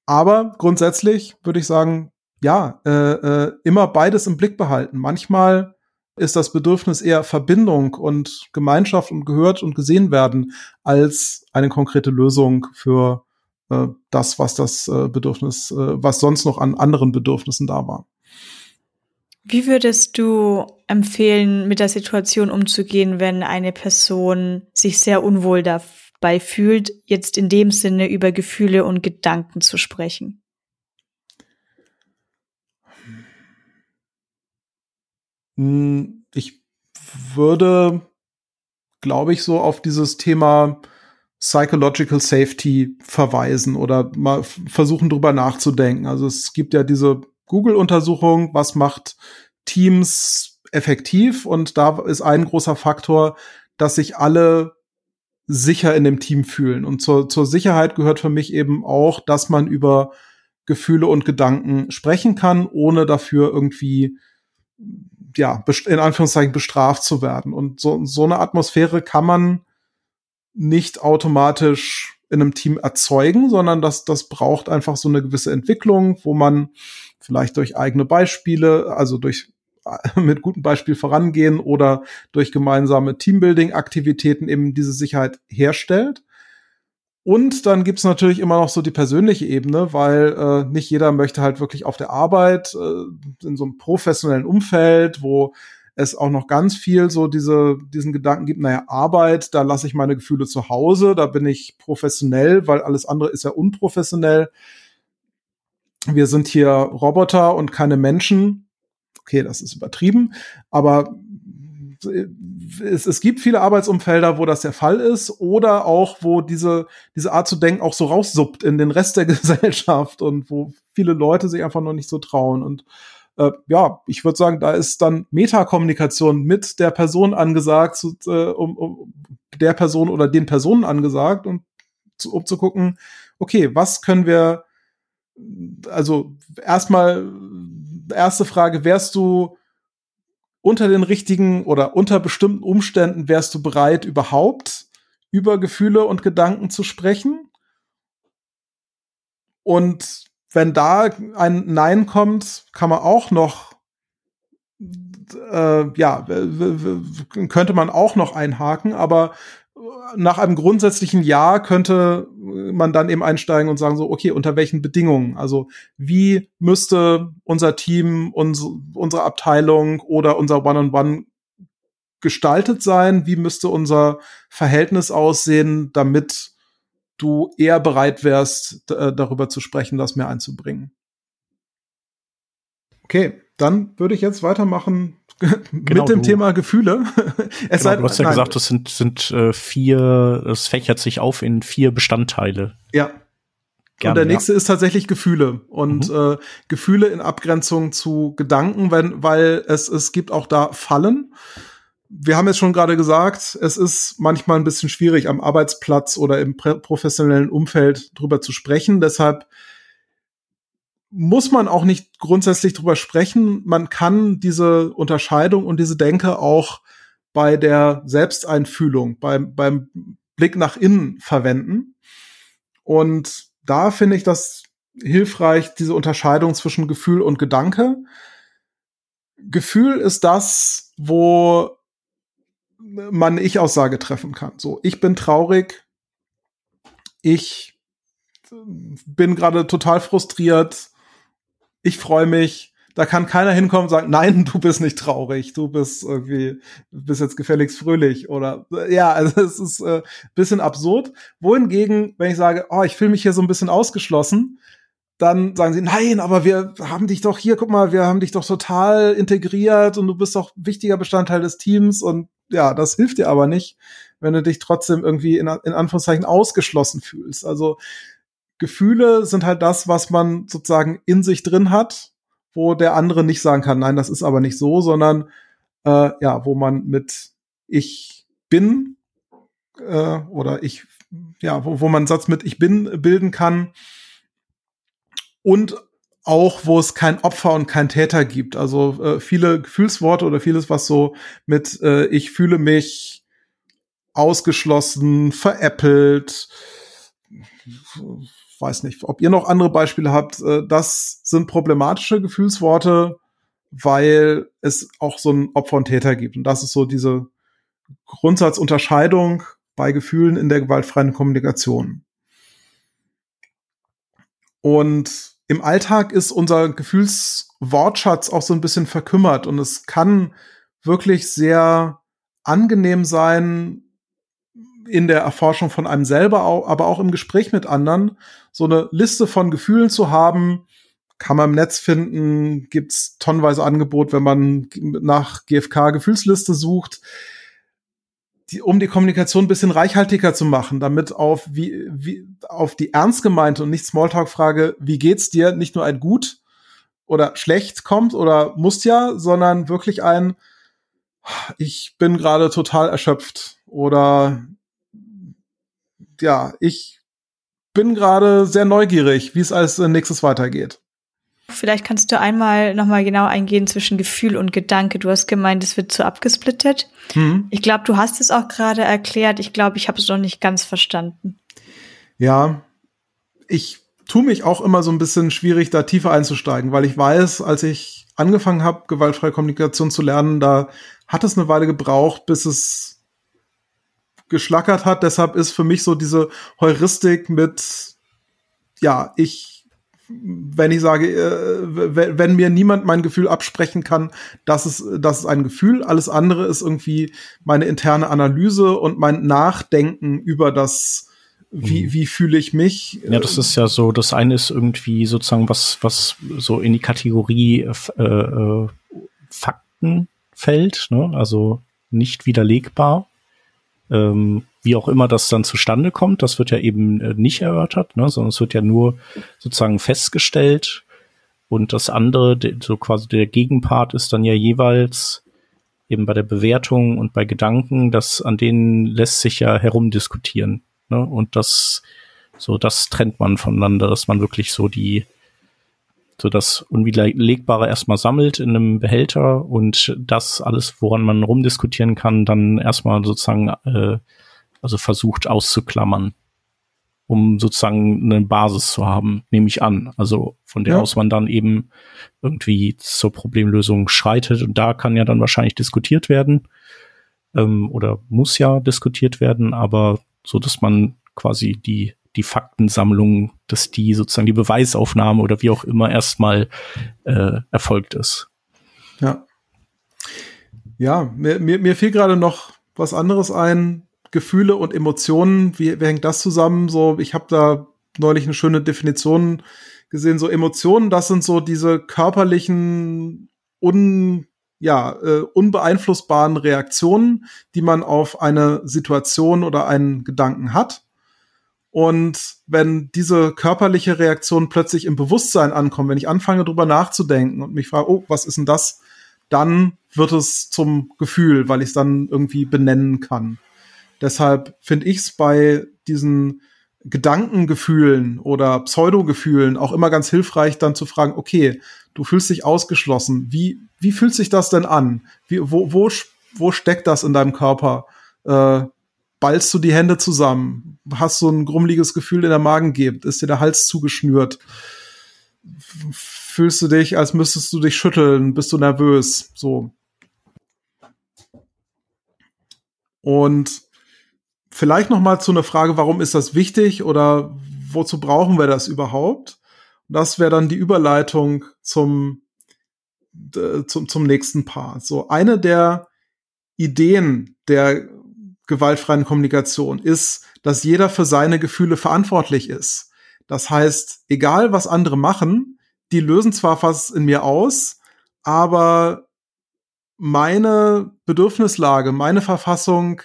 Aber grundsätzlich würde ich sagen, ja, äh, äh, immer beides im Blick behalten. Manchmal ist das Bedürfnis eher Verbindung und Gemeinschaft und gehört und gesehen werden als eine konkrete Lösung für äh, das, was das äh, Bedürfnis, äh, was sonst noch an anderen Bedürfnissen da war. Wie würdest du empfehlen, mit der Situation umzugehen, wenn eine Person sich sehr unwohl dabei fühlt, jetzt in dem Sinne über Gefühle und Gedanken zu sprechen? Hm, ich würde, glaube ich, so auf dieses Thema Psychological Safety verweisen oder mal versuchen drüber nachzudenken. Also es gibt ja diese Google-Untersuchung, was macht Teams effektiv? Und da ist ein großer Faktor, dass sich alle sicher in dem Team fühlen. Und zur, zur Sicherheit gehört für mich eben auch, dass man über Gefühle und Gedanken sprechen kann, ohne dafür irgendwie ja, in Anführungszeichen bestraft zu werden. Und so, so eine Atmosphäre kann man nicht automatisch in einem Team erzeugen, sondern das, das braucht einfach so eine gewisse Entwicklung, wo man vielleicht durch eigene Beispiele, also durch [laughs] mit gutem Beispiel vorangehen oder durch gemeinsame Teambuilding-Aktivitäten eben diese Sicherheit herstellt. Und dann gibt's natürlich immer noch so die persönliche Ebene, weil äh, nicht jeder möchte halt wirklich auf der Arbeit, äh, in so einem professionellen Umfeld, wo es auch noch ganz viel so diese, diesen Gedanken gibt, naja, Arbeit, da lasse ich meine Gefühle zu Hause, da bin ich professionell, weil alles andere ist ja unprofessionell. Wir sind hier Roboter und keine Menschen. Okay, das ist übertrieben, aber es, es gibt viele Arbeitsumfelder, wo das der Fall ist, oder auch, wo diese, diese Art zu denken auch so raussuppt in den Rest der [laughs] Gesellschaft und wo viele Leute sich einfach noch nicht so trauen. Und äh, ja, ich würde sagen, da ist dann Metakommunikation mit der Person angesagt, zu, äh, um, um der Person oder den Personen angesagt, und zu, um zu gucken, okay, was können wir, also erstmal, erste Frage, wärst du unter den richtigen oder unter bestimmten Umständen wärst du bereit, überhaupt über Gefühle und Gedanken zu sprechen? Und wenn da ein Nein kommt, kann man auch noch, äh, ja, könnte man auch noch einhaken, aber nach einem grundsätzlichen Ja könnte man dann eben einsteigen und sagen so, okay, unter welchen Bedingungen? Also wie müsste unser Team, uns, unsere Abteilung oder unser One-on-One -on -One gestaltet sein? Wie müsste unser Verhältnis aussehen, damit du eher bereit wärst, darüber zu sprechen, das mehr einzubringen? Okay, dann würde ich jetzt weitermachen genau, mit dem du. Thema Gefühle. [laughs] es genau, du hast ja nein. gesagt, es sind, sind äh, vier, es fächert sich auf in vier Bestandteile. Ja. Gerne, und der nächste ja. ist tatsächlich Gefühle und mhm. äh, Gefühle in Abgrenzung zu Gedanken, wenn, weil es, es gibt auch da Fallen. Wir haben jetzt schon gerade gesagt, es ist manchmal ein bisschen schwierig am Arbeitsplatz oder im professionellen Umfeld drüber zu sprechen. Deshalb muss man auch nicht grundsätzlich drüber sprechen. Man kann diese Unterscheidung und diese Denke auch bei der Selbsteinfühlung, beim, beim Blick nach innen verwenden. Und da finde ich das hilfreich, diese Unterscheidung zwischen Gefühl und Gedanke. Gefühl ist das, wo man Ich-Aussage treffen kann. So, ich bin traurig, ich bin gerade total frustriert, ich freue mich. Da kann keiner hinkommen und sagen, nein, du bist nicht traurig, du bist irgendwie, bist jetzt gefälligst fröhlich oder ja, also es ist äh, bisschen absurd. Wohingegen, wenn ich sage, oh, ich fühle mich hier so ein bisschen ausgeschlossen, dann sagen sie, nein, aber wir haben dich doch hier, guck mal, wir haben dich doch total integriert und du bist doch wichtiger Bestandteil des Teams und ja, das hilft dir aber nicht, wenn du dich trotzdem irgendwie in, in Anführungszeichen ausgeschlossen fühlst. Also Gefühle sind halt das, was man sozusagen in sich drin hat, wo der andere nicht sagen kann, nein, das ist aber nicht so, sondern äh, ja, wo man mit ich bin äh, oder ich ja, wo, wo man einen Satz mit Ich bin bilden kann. Und auch, wo es kein Opfer und kein Täter gibt. Also äh, viele Gefühlsworte oder vieles, was so mit äh, Ich fühle mich ausgeschlossen, veräppelt, weiß nicht, ob ihr noch andere Beispiele habt. Äh, das sind problematische Gefühlsworte, weil es auch so ein Opfer und Täter gibt. Und das ist so diese Grundsatzunterscheidung bei Gefühlen in der gewaltfreien Kommunikation. Und im Alltag ist unser Gefühlswortschatz auch so ein bisschen verkümmert und es kann wirklich sehr angenehm sein, in der Erforschung von einem selber, aber auch im Gespräch mit anderen, so eine Liste von Gefühlen zu haben, kann man im Netz finden, gibt's tonnenweise Angebot, wenn man nach GFK Gefühlsliste sucht, die, um die Kommunikation ein bisschen reichhaltiger zu machen, damit auf wie, wie auf die ernst gemeinte und nicht Smalltalk-Frage, wie geht's dir, nicht nur ein gut oder schlecht kommt oder muss ja, sondern wirklich ein, ich bin gerade total erschöpft oder ja, ich bin gerade sehr neugierig, wie es als nächstes weitergeht. Vielleicht kannst du einmal nochmal genau eingehen zwischen Gefühl und Gedanke. Du hast gemeint, es wird zu abgesplittet. Mhm. Ich glaube, du hast es auch gerade erklärt. Ich glaube, ich habe es noch nicht ganz verstanden. Ja, ich tue mich auch immer so ein bisschen schwierig, da tiefer einzusteigen, weil ich weiß, als ich angefangen habe, gewaltfreie Kommunikation zu lernen, da hat es eine Weile gebraucht, bis es geschlackert hat. Deshalb ist für mich so diese Heuristik mit, ja, ich, wenn ich sage, äh, wenn mir niemand mein Gefühl absprechen kann, das ist, das ist ein Gefühl. Alles andere ist irgendwie meine interne Analyse und mein Nachdenken über das, wie, mhm. wie fühle ich mich? Ja, das ist ja so, das eine ist irgendwie sozusagen was, was so in die Kategorie äh, äh, Fakten fällt, ne? also nicht widerlegbar ähm, wie auch immer das dann zustande kommt, das wird ja eben äh, nicht erörtert, ne, sondern es wird ja nur sozusagen festgestellt. Und das andere, so quasi der Gegenpart ist dann ja jeweils eben bei der Bewertung und bei Gedanken, das an denen lässt sich ja herumdiskutieren. Ne? Und das, so das trennt man voneinander, dass man wirklich so die so das Unwiderlegbare erstmal sammelt in einem Behälter und das alles, woran man rumdiskutieren kann, dann erstmal sozusagen äh, also versucht auszuklammern, um sozusagen eine Basis zu haben, nehme ich an. Also von der ja. aus man dann eben irgendwie zur Problemlösung schreitet und da kann ja dann wahrscheinlich diskutiert werden ähm, oder muss ja diskutiert werden, aber so, dass man quasi die die Faktensammlung, dass die sozusagen die Beweisaufnahme oder wie auch immer erstmal äh, erfolgt ist. Ja. Ja, mir, mir, mir fiel gerade noch was anderes ein. Gefühle und Emotionen, wie, wie hängt das zusammen? So, ich habe da neulich eine schöne Definition gesehen. So Emotionen, das sind so diese körperlichen, un, ja, äh, unbeeinflussbaren Reaktionen, die man auf eine Situation oder einen Gedanken hat. Und wenn diese körperliche Reaktion plötzlich im Bewusstsein ankommt, wenn ich anfange drüber nachzudenken und mich frage, oh, was ist denn das? Dann wird es zum Gefühl, weil ich es dann irgendwie benennen kann. Deshalb finde ich es bei diesen Gedankengefühlen oder Pseudogefühlen auch immer ganz hilfreich, dann zu fragen, okay, du fühlst dich ausgeschlossen. Wie, wie fühlt sich das denn an? Wie, wo, wo, wo steckt das in deinem Körper? Äh, ballst du die Hände zusammen, hast so ein grummeliges Gefühl in der Magen gibt, ist dir der Hals zugeschnürt, fühlst du dich, als müsstest du dich schütteln, bist du nervös, so. Und vielleicht noch mal zu einer Frage, warum ist das wichtig oder wozu brauchen wir das überhaupt? Das wäre dann die Überleitung zum, äh, zum, zum nächsten Paar. So eine der Ideen der gewaltfreien Kommunikation ist, dass jeder für seine Gefühle verantwortlich ist. Das heißt, egal was andere machen, die lösen zwar was in mir aus, aber meine Bedürfnislage, meine Verfassung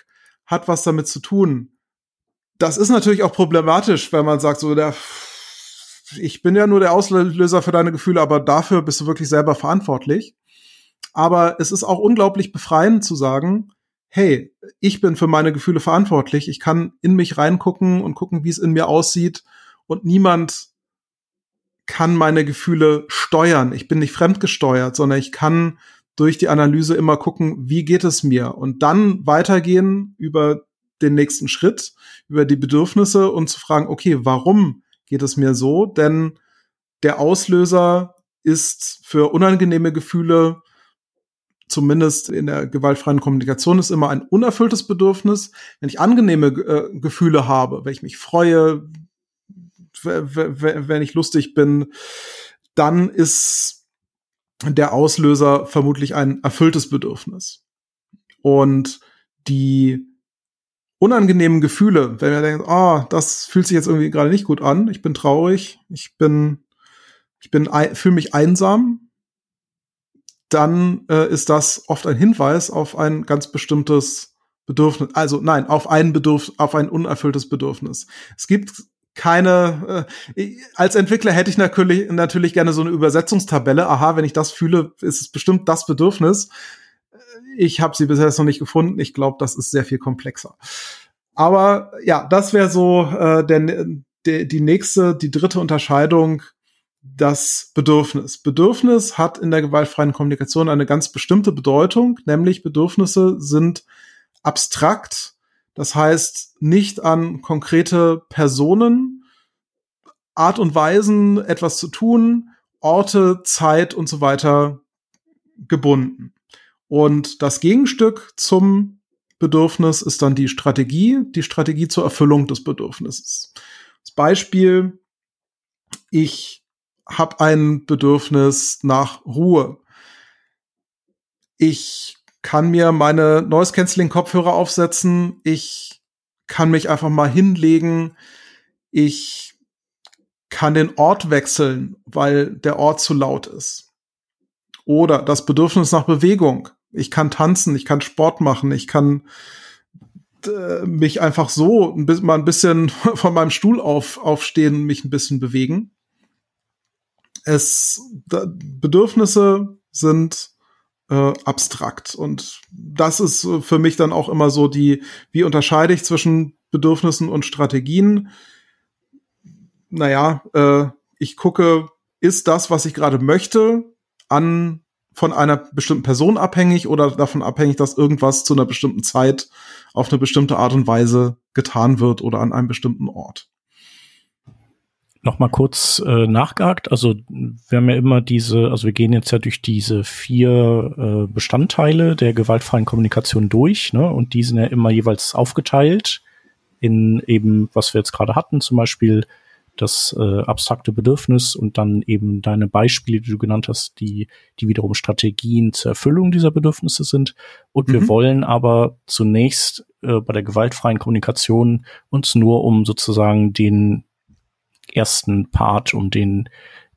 hat was damit zu tun. Das ist natürlich auch problematisch, wenn man sagt, so der, ich bin ja nur der Auslöser für deine Gefühle, aber dafür bist du wirklich selber verantwortlich. Aber es ist auch unglaublich befreiend zu sagen, hey, ich bin für meine Gefühle verantwortlich, ich kann in mich reingucken und gucken, wie es in mir aussieht und niemand kann meine Gefühle steuern. Ich bin nicht fremdgesteuert, sondern ich kann durch die Analyse immer gucken, wie geht es mir und dann weitergehen über den nächsten Schritt, über die Bedürfnisse und zu fragen, okay, warum geht es mir so? Denn der Auslöser ist für unangenehme Gefühle zumindest in der gewaltfreien Kommunikation ist immer ein unerfülltes Bedürfnis. Wenn ich angenehme äh, Gefühle habe, wenn ich mich freue, wenn ich lustig bin, dann ist der Auslöser vermutlich ein erfülltes Bedürfnis. Und die unangenehmen Gefühle, wenn wir denken, oh, das fühlt sich jetzt irgendwie gerade nicht gut an, ich bin traurig, ich bin, ich bin, fühle mich einsam, dann äh, ist das oft ein Hinweis auf ein ganz bestimmtes Bedürfnis. Also nein, auf ein Bedürf auf ein unerfülltes Bedürfnis. Es gibt keine, äh, als Entwickler hätte ich natürlich, natürlich gerne so eine Übersetzungstabelle. Aha, wenn ich das fühle, ist es bestimmt das Bedürfnis. Ich habe sie bisher noch nicht gefunden. Ich glaube, das ist sehr viel komplexer. Aber ja, das wäre so äh, der, der, die nächste, die dritte Unterscheidung das Bedürfnis. Bedürfnis hat in der gewaltfreien Kommunikation eine ganz bestimmte Bedeutung, nämlich Bedürfnisse sind abstrakt, das heißt nicht an konkrete Personen, Art und Weisen, etwas zu tun, Orte, Zeit und so weiter gebunden. Und das Gegenstück zum Bedürfnis ist dann die Strategie, die Strategie zur Erfüllung des Bedürfnisses. Das Beispiel, ich habe ein Bedürfnis nach Ruhe. Ich kann mir meine Noise Cancelling Kopfhörer aufsetzen. Ich kann mich einfach mal hinlegen. Ich kann den Ort wechseln, weil der Ort zu laut ist. Oder das Bedürfnis nach Bewegung. Ich kann tanzen, ich kann Sport machen, ich kann äh, mich einfach so ein bisschen, mal ein bisschen [laughs] von meinem Stuhl auf, aufstehen, mich ein bisschen bewegen es da, Bedürfnisse sind äh, abstrakt und das ist äh, für mich dann auch immer so die, wie unterscheide ich zwischen Bedürfnissen und Strategien? Naja, äh, ich gucke, ist das, was ich gerade möchte, an von einer bestimmten Person abhängig oder davon abhängig, dass irgendwas zu einer bestimmten Zeit auf eine bestimmte Art und Weise getan wird oder an einem bestimmten Ort noch mal kurz äh, nachgehakt. Also wir haben ja immer diese, also wir gehen jetzt ja durch diese vier äh, Bestandteile der gewaltfreien Kommunikation durch, ne? Und die sind ja immer jeweils aufgeteilt in eben, was wir jetzt gerade hatten, zum Beispiel das äh, abstrakte Bedürfnis und dann eben deine Beispiele, die du genannt hast, die, die wiederum Strategien zur Erfüllung dieser Bedürfnisse sind. Und mhm. wir wollen aber zunächst äh, bei der gewaltfreien Kommunikation uns nur um sozusagen den ersten Part, um den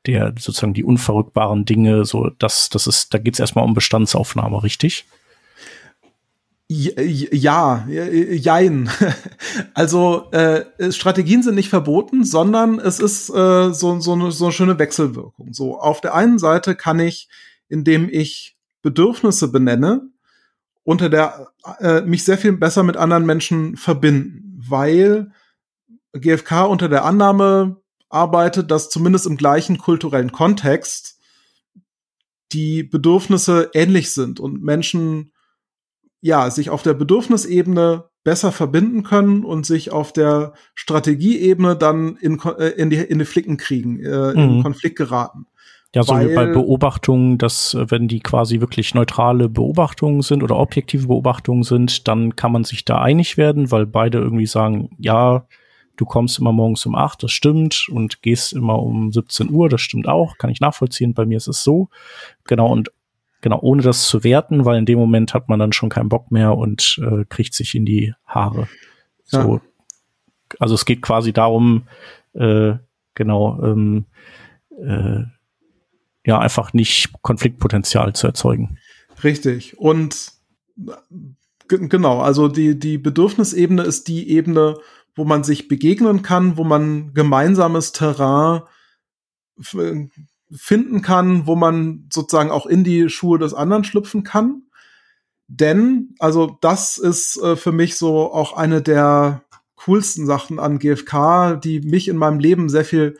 der sozusagen die unverrückbaren Dinge, so das, das ist, da geht es erstmal um Bestandsaufnahme, richtig? Ja, jein. [laughs] Also äh, Strategien sind nicht verboten, sondern es ist äh, so, so, eine, so eine schöne Wechselwirkung. So auf der einen Seite kann ich, indem ich Bedürfnisse benenne, unter der äh, mich sehr viel besser mit anderen Menschen verbinden, weil GFK unter der Annahme arbeitet, dass zumindest im gleichen kulturellen Kontext die Bedürfnisse ähnlich sind und Menschen ja sich auf der Bedürfnisebene besser verbinden können und sich auf der Strategieebene dann in, äh, in, die, in die Flicken kriegen, äh, mhm. in Konflikt geraten. Ja, so bei Beobachtungen, dass äh, wenn die quasi wirklich neutrale Beobachtungen sind oder objektive Beobachtungen sind, dann kann man sich da einig werden, weil beide irgendwie sagen, ja, du kommst immer morgens um acht, das stimmt, und gehst immer um 17 Uhr, das stimmt auch, kann ich nachvollziehen, bei mir ist es so. Genau, und genau, ohne das zu werten, weil in dem Moment hat man dann schon keinen Bock mehr und äh, kriegt sich in die Haare. So. Ja. Also es geht quasi darum, äh, genau, ähm, äh, ja, einfach nicht Konfliktpotenzial zu erzeugen. Richtig. Und genau, also die, die Bedürfnisebene ist die Ebene, wo man sich begegnen kann, wo man gemeinsames Terrain finden kann, wo man sozusagen auch in die Schuhe des anderen schlüpfen kann. Denn, also das ist äh, für mich so auch eine der coolsten Sachen an GFK, die mich in meinem Leben sehr viel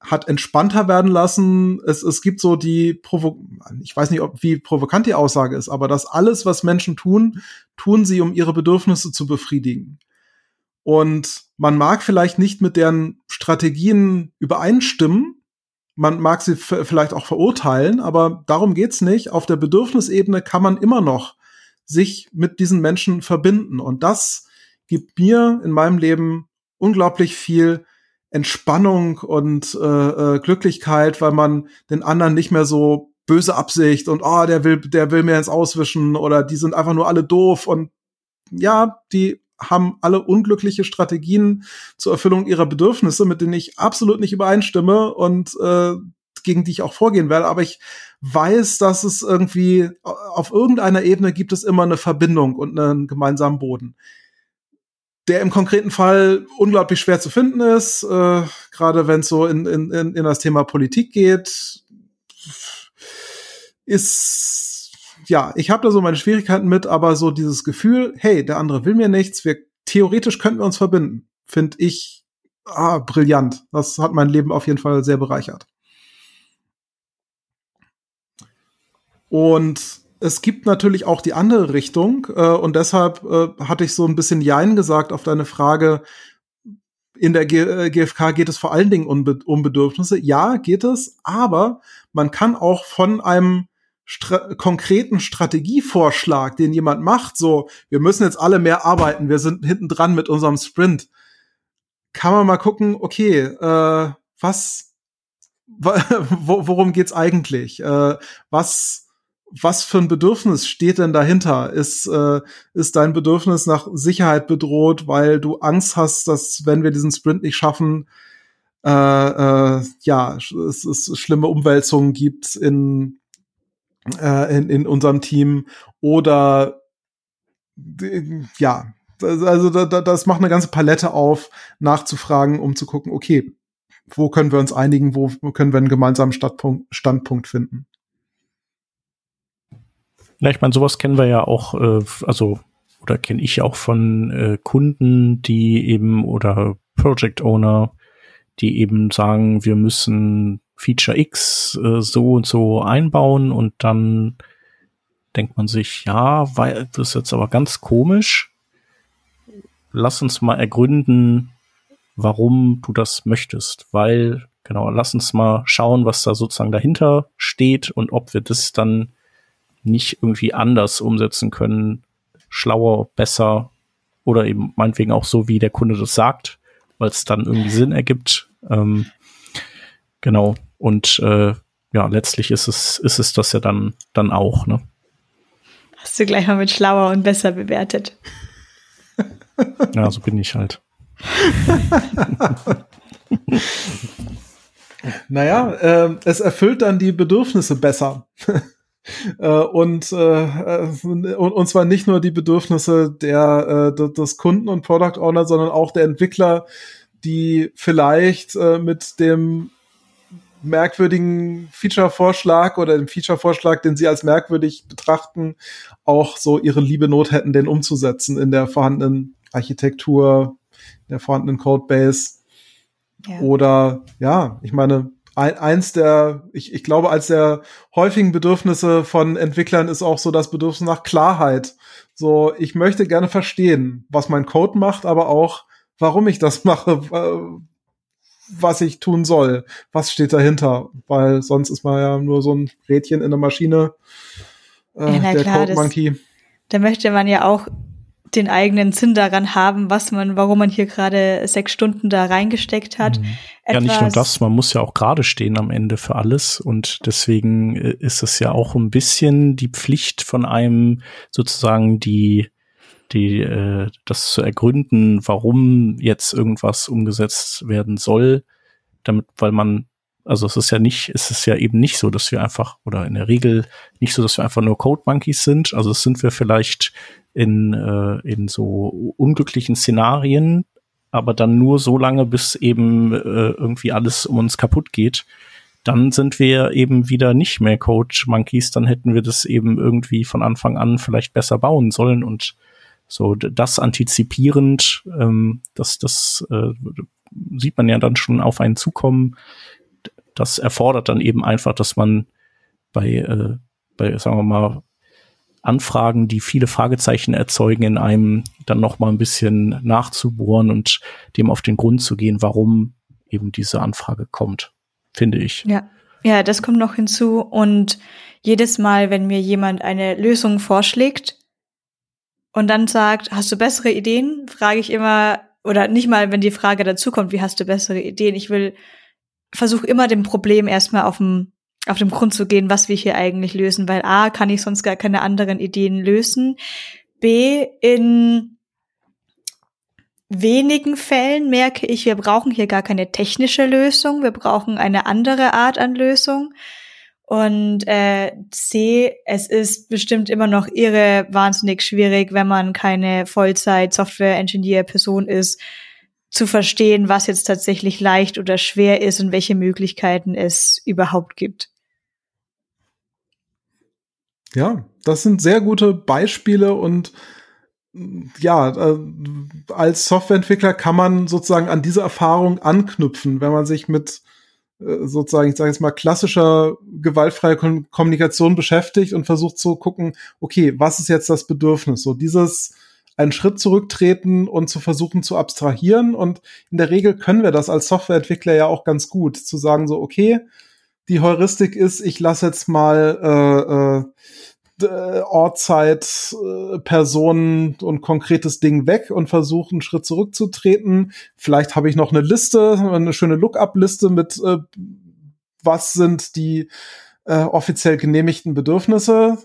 hat entspannter werden lassen. Es, es gibt so die Provo ich weiß nicht, ob, wie provokant die Aussage ist, aber dass alles, was Menschen tun, tun sie, um ihre Bedürfnisse zu befriedigen. Und man mag vielleicht nicht mit deren Strategien übereinstimmen, man mag sie vielleicht auch verurteilen, aber darum geht's nicht. Auf der Bedürfnisebene kann man immer noch sich mit diesen Menschen verbinden. Und das gibt mir in meinem Leben unglaublich viel Entspannung und äh, äh, Glücklichkeit, weil man den anderen nicht mehr so böse Absicht und oh, der will, der will mir ins Auswischen oder die sind einfach nur alle doof und ja, die haben alle unglückliche Strategien zur Erfüllung ihrer Bedürfnisse, mit denen ich absolut nicht übereinstimme und äh, gegen die ich auch vorgehen werde. Aber ich weiß, dass es irgendwie auf irgendeiner Ebene gibt es immer eine Verbindung und einen gemeinsamen Boden der im konkreten Fall unglaublich schwer zu finden ist, äh, gerade wenn es so in, in, in das Thema Politik geht, ist ja, ich habe da so meine Schwierigkeiten mit, aber so dieses Gefühl, hey, der andere will mir nichts, wir theoretisch könnten wir uns verbinden, finde ich ah, brillant. Das hat mein Leben auf jeden Fall sehr bereichert. Und es gibt natürlich auch die andere Richtung äh, und deshalb äh, hatte ich so ein bisschen Jein gesagt auf deine Frage. In der G äh, GfK geht es vor allen Dingen um, Be um Bedürfnisse. Ja, geht es, aber man kann auch von einem Stra konkreten Strategievorschlag, den jemand macht, so, wir müssen jetzt alle mehr arbeiten, wir sind hinten dran mit unserem Sprint, kann man mal gucken, okay, äh, was, [laughs] worum geht's eigentlich? Äh, was was für ein Bedürfnis steht denn dahinter? Ist, äh, ist dein Bedürfnis nach Sicherheit bedroht, weil du Angst hast, dass wenn wir diesen Sprint nicht schaffen, äh, äh, ja, es, es schlimme Umwälzungen gibt in, äh, in, in unserem Team oder ja, also da, da, das macht eine ganze Palette auf, nachzufragen, um zu gucken, okay, wo können wir uns einigen, wo können wir einen gemeinsamen Standpunkt, Standpunkt finden. Ja, ich meine, sowas kennen wir ja auch, äh, also oder kenne ich auch von äh, Kunden, die eben oder Project Owner, die eben sagen, wir müssen Feature X äh, so und so einbauen und dann denkt man sich, ja, weil das ist jetzt aber ganz komisch. Lass uns mal ergründen, warum du das möchtest, weil genau, lass uns mal schauen, was da sozusagen dahinter steht und ob wir das dann nicht irgendwie anders umsetzen können, schlauer, besser oder eben meinetwegen auch so, wie der Kunde das sagt, weil es dann irgendwie Sinn ergibt. Ähm, genau. Und äh, ja, letztlich ist es, ist es das ja dann, dann auch, ne? Hast du gleich mal mit schlauer und besser bewertet. ja, so bin ich halt. [laughs] naja, äh, es erfüllt dann die Bedürfnisse besser. [laughs] Äh, und, äh, äh, und, und zwar nicht nur die Bedürfnisse der, äh, des Kunden und Product Owner, sondern auch der Entwickler, die vielleicht äh, mit dem merkwürdigen Feature-Vorschlag oder dem Feature-Vorschlag, den sie als merkwürdig betrachten, auch so ihre liebe Not hätten, den umzusetzen in der vorhandenen Architektur, der vorhandenen Codebase. Ja. Oder ja, ich meine, ein, eins der, ich, ich glaube, als der häufigen Bedürfnisse von Entwicklern ist auch so das Bedürfnis nach Klarheit. So, ich möchte gerne verstehen, was mein Code macht, aber auch, warum ich das [laughs] mache, was ich tun soll, was steht dahinter, weil sonst ist man ja nur so ein Rädchen in der Maschine, äh, ja, der klar, Code Monkey. da möchte man ja auch den eigenen Sinn daran haben, was man, warum man hier gerade sechs Stunden da reingesteckt hat. Mhm. Ja, nicht nur das, man muss ja auch gerade stehen am Ende für alles und deswegen äh, ist es ja auch ein bisschen die Pflicht von einem sozusagen die die äh, das zu ergründen, warum jetzt irgendwas umgesetzt werden soll, damit, weil man also es ist ja nicht, es ist ja eben nicht so, dass wir einfach, oder in der Regel nicht so, dass wir einfach nur Code Monkeys sind. Also es sind wir vielleicht in, äh, in so unglücklichen Szenarien, aber dann nur so lange, bis eben äh, irgendwie alles um uns kaputt geht. dann sind wir eben wieder nicht mehr Coach Monkeys, dann hätten wir das eben irgendwie von Anfang an vielleicht besser bauen sollen und so das antizipierend, ähm, das, das äh, sieht man ja dann schon auf einen zukommen. Das erfordert dann eben einfach, dass man bei, äh, bei sagen wir mal, Anfragen, die viele Fragezeichen erzeugen, in einem dann noch mal ein bisschen nachzubohren und dem auf den Grund zu gehen, warum eben diese Anfrage kommt, finde ich. Ja, ja, das kommt noch hinzu und jedes Mal, wenn mir jemand eine Lösung vorschlägt und dann sagt, hast du bessere Ideen, frage ich immer oder nicht mal, wenn die Frage dazu kommt, wie hast du bessere Ideen? Ich will versuche immer dem Problem erstmal auf dem auf dem Grund zu gehen, was wir hier eigentlich lösen, weil A, kann ich sonst gar keine anderen Ideen lösen. B, in wenigen Fällen merke ich, wir brauchen hier gar keine technische Lösung, wir brauchen eine andere Art an Lösung. Und äh, C, es ist bestimmt immer noch irre wahnsinnig schwierig, wenn man keine Vollzeit-Software-Engineer-Person ist, zu verstehen, was jetzt tatsächlich leicht oder schwer ist und welche Möglichkeiten es überhaupt gibt. Ja, das sind sehr gute Beispiele und ja, äh, als Softwareentwickler kann man sozusagen an diese Erfahrung anknüpfen, wenn man sich mit sozusagen, ich sage jetzt mal, klassischer gewaltfreie Kommunikation beschäftigt und versucht zu gucken, okay, was ist jetzt das Bedürfnis? So dieses einen Schritt zurücktreten und zu versuchen zu abstrahieren. Und in der Regel können wir das als Softwareentwickler ja auch ganz gut, zu sagen so, okay, die Heuristik ist, ich lasse jetzt mal äh, äh, Ortzeit, äh, Personen und konkretes Ding weg und versuche einen Schritt zurückzutreten. Vielleicht habe ich noch eine Liste, eine schöne Lookup-Liste mit äh, was sind die äh, offiziell genehmigten Bedürfnisse.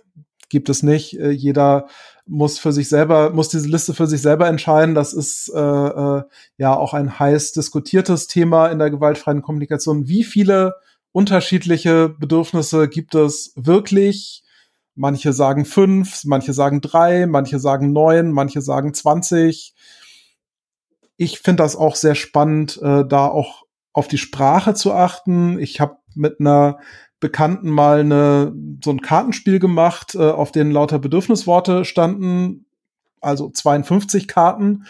Gibt es nicht. Äh, jeder muss für sich selber, muss diese Liste für sich selber entscheiden. Das ist äh, äh, ja auch ein heiß diskutiertes Thema in der gewaltfreien Kommunikation. Wie viele unterschiedliche Bedürfnisse gibt es wirklich. Manche sagen fünf, manche sagen drei, manche sagen neun, manche sagen zwanzig. Ich finde das auch sehr spannend, äh, da auch auf die Sprache zu achten. Ich habe mit einer Bekannten mal eine, so ein Kartenspiel gemacht, äh, auf denen lauter Bedürfnisworte standen, also 52 Karten.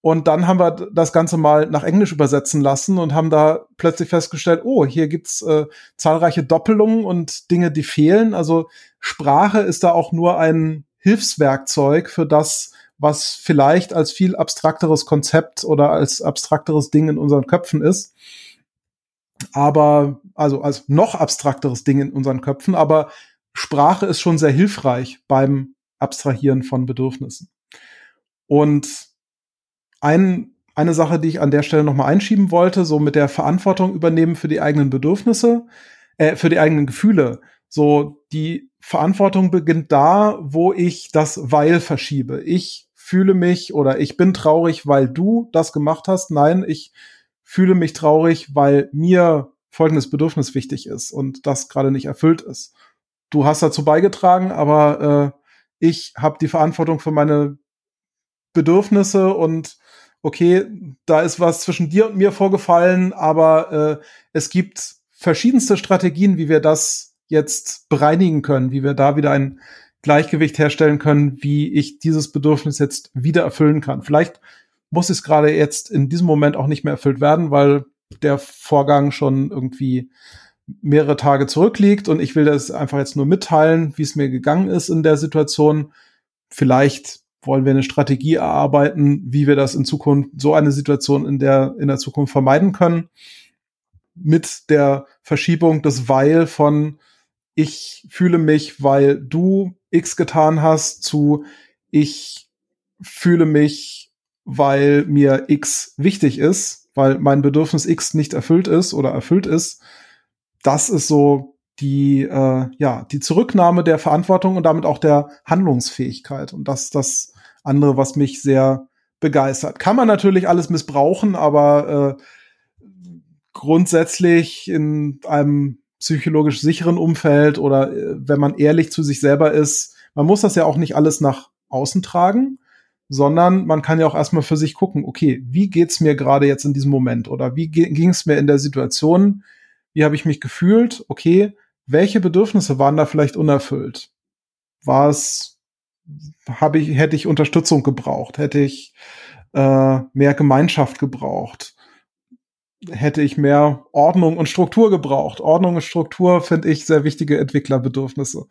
Und dann haben wir das Ganze mal nach Englisch übersetzen lassen und haben da plötzlich festgestellt, oh, hier gibt's äh, zahlreiche Doppelungen und Dinge, die fehlen. Also Sprache ist da auch nur ein Hilfswerkzeug für das, was vielleicht als viel abstrakteres Konzept oder als abstrakteres Ding in unseren Köpfen ist. Aber, also als noch abstrakteres Ding in unseren Köpfen, aber Sprache ist schon sehr hilfreich beim Abstrahieren von Bedürfnissen. Und ein, eine Sache, die ich an der Stelle nochmal einschieben wollte, so mit der Verantwortung übernehmen für die eigenen Bedürfnisse, äh, für die eigenen Gefühle. So, die Verantwortung beginnt da, wo ich das Weil verschiebe. Ich fühle mich oder ich bin traurig, weil du das gemacht hast. Nein, ich fühle mich traurig, weil mir folgendes Bedürfnis wichtig ist und das gerade nicht erfüllt ist. Du hast dazu beigetragen, aber äh, ich habe die Verantwortung für meine Bedürfnisse und okay, da ist was zwischen dir und mir vorgefallen, aber äh, es gibt verschiedenste Strategien, wie wir das jetzt bereinigen können, wie wir da wieder ein Gleichgewicht herstellen können, wie ich dieses Bedürfnis jetzt wieder erfüllen kann. Vielleicht muss es gerade jetzt in diesem Moment auch nicht mehr erfüllt werden, weil der Vorgang schon irgendwie mehrere Tage zurückliegt und ich will das einfach jetzt nur mitteilen, wie es mir gegangen ist in der Situation. Vielleicht wollen wir eine Strategie erarbeiten, wie wir das in Zukunft, so eine Situation in der, in der Zukunft vermeiden können. Mit der Verschiebung des Weil von ich fühle mich, weil du X getan hast, zu ich fühle mich, weil mir X wichtig ist, weil mein Bedürfnis X nicht erfüllt ist oder erfüllt ist. Das ist so die, äh, ja, die Zurücknahme der Verantwortung und damit auch der Handlungsfähigkeit. Und das das andere, was mich sehr begeistert. Kann man natürlich alles missbrauchen, aber äh, grundsätzlich in einem psychologisch sicheren Umfeld oder äh, wenn man ehrlich zu sich selber ist, man muss das ja auch nicht alles nach außen tragen, sondern man kann ja auch erstmal für sich gucken, okay, wie geht's mir gerade jetzt in diesem Moment oder wie ging es mir in der Situation, wie habe ich mich gefühlt, okay, welche Bedürfnisse waren da vielleicht unerfüllt? War es, habe ich, hätte ich Unterstützung gebraucht, hätte ich äh, mehr Gemeinschaft gebraucht? Hätte ich mehr Ordnung und Struktur gebraucht. Ordnung und Struktur finde ich sehr wichtige Entwicklerbedürfnisse.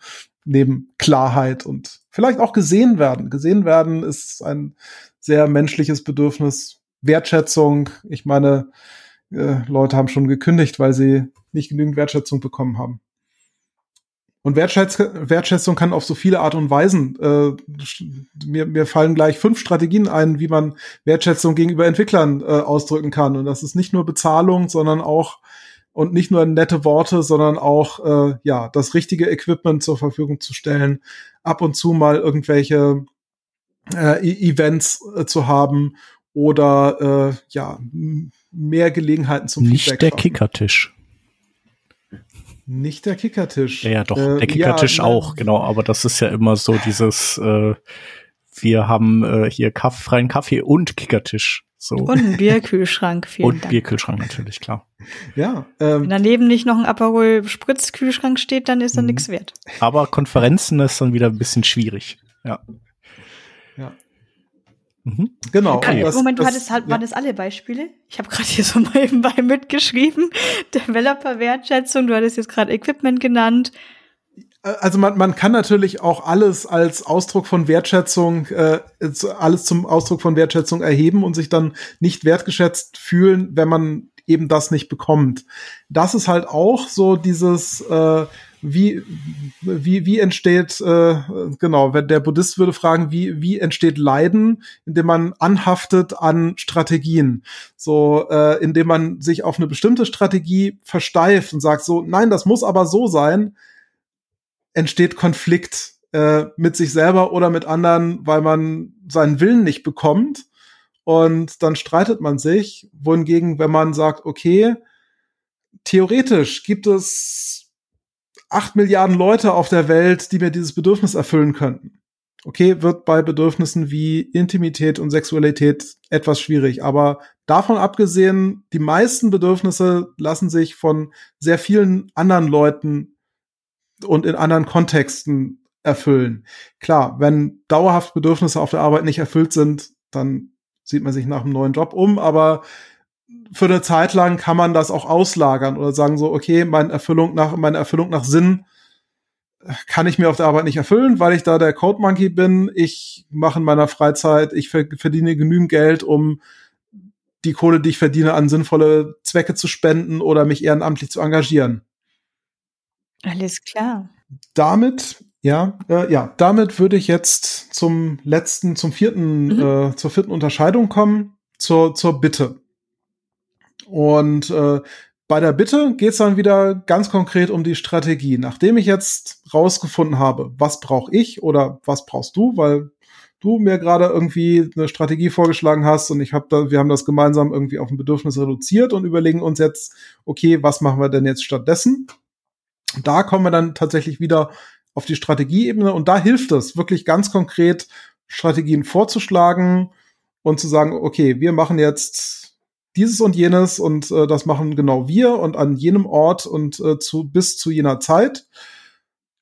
Neben Klarheit und vielleicht auch gesehen werden. Gesehen werden ist ein sehr menschliches Bedürfnis. Wertschätzung. Ich meine, äh, Leute haben schon gekündigt, weil sie nicht genügend Wertschätzung bekommen haben. Und Wertschätz Wertschätzung kann auf so viele Art und Weisen. Äh, mir, mir fallen gleich fünf Strategien ein, wie man Wertschätzung gegenüber Entwicklern äh, ausdrücken kann. Und das ist nicht nur Bezahlung, sondern auch und nicht nur nette Worte, sondern auch äh, ja das richtige Equipment zur Verfügung zu stellen, ab und zu mal irgendwelche äh, e Events äh, zu haben oder äh, ja mehr Gelegenheiten zum Nicht Feedback der Kickertisch. Nicht der Kickertisch. Ja, ja doch, äh, der Kickertisch ja, auch, genau. Aber das ist ja immer so dieses, äh, wir haben äh, hier Kaff, freien Kaffee und Kickertisch. So. Und einen [laughs] Bierkühlschrank, vielen und Dank. Bierkühlschrank natürlich, klar. Ja. Ähm, Wenn daneben nicht noch ein Aperol Spritzkühlschrank steht, dann ist er mhm. nichts wert. Aber Konferenzen ist dann wieder ein bisschen schwierig. Ja. Mhm. Genau. Okay. Das, Moment, das, war das, halt, ja. waren das alle Beispiele? Ich habe gerade hier so [laughs] mal nebenbei mitgeschrieben. Developer-Wertschätzung, du hattest jetzt gerade Equipment genannt. Also man, man kann natürlich auch alles als Ausdruck von Wertschätzung, äh, alles zum Ausdruck von Wertschätzung erheben und sich dann nicht wertgeschätzt fühlen, wenn man eben das nicht bekommt. Das ist halt auch so dieses äh, wie, wie, wie entsteht, äh, genau, wenn der Buddhist würde fragen, wie, wie entsteht Leiden, indem man anhaftet an Strategien. So, äh, indem man sich auf eine bestimmte Strategie versteift und sagt so, nein, das muss aber so sein, entsteht Konflikt äh, mit sich selber oder mit anderen, weil man seinen Willen nicht bekommt. Und dann streitet man sich. Wohingegen, wenn man sagt, okay, theoretisch gibt es acht Milliarden Leute auf der Welt, die mir dieses Bedürfnis erfüllen könnten. Okay, wird bei Bedürfnissen wie Intimität und Sexualität etwas schwierig, aber davon abgesehen, die meisten Bedürfnisse lassen sich von sehr vielen anderen Leuten und in anderen Kontexten erfüllen. Klar, wenn dauerhaft Bedürfnisse auf der Arbeit nicht erfüllt sind, dann sieht man sich nach einem neuen Job um, aber für eine Zeit lang kann man das auch auslagern oder sagen so, okay, meine Erfüllung nach, meine Erfüllung nach Sinn kann ich mir auf der Arbeit nicht erfüllen, weil ich da der Code Monkey bin. Ich mache in meiner Freizeit, ich verdiene genügend Geld, um die Kohle, die ich verdiene, an sinnvolle Zwecke zu spenden oder mich ehrenamtlich zu engagieren. Alles klar. Damit, ja, äh, ja, damit würde ich jetzt zum letzten, zum vierten, mhm. äh, zur vierten Unterscheidung kommen, zur, zur Bitte. Und äh, bei der Bitte geht es dann wieder ganz konkret um die Strategie. Nachdem ich jetzt rausgefunden habe, was brauche ich oder was brauchst du, weil du mir gerade irgendwie eine Strategie vorgeschlagen hast und ich habe da, wir haben das gemeinsam irgendwie auf ein Bedürfnis reduziert und überlegen uns jetzt, okay, was machen wir denn jetzt stattdessen? Da kommen wir dann tatsächlich wieder auf die Strategieebene und da hilft es wirklich ganz konkret Strategien vorzuschlagen und zu sagen, okay, wir machen jetzt dieses und jenes und äh, das machen genau wir und an jenem Ort und äh, zu, bis zu jener Zeit,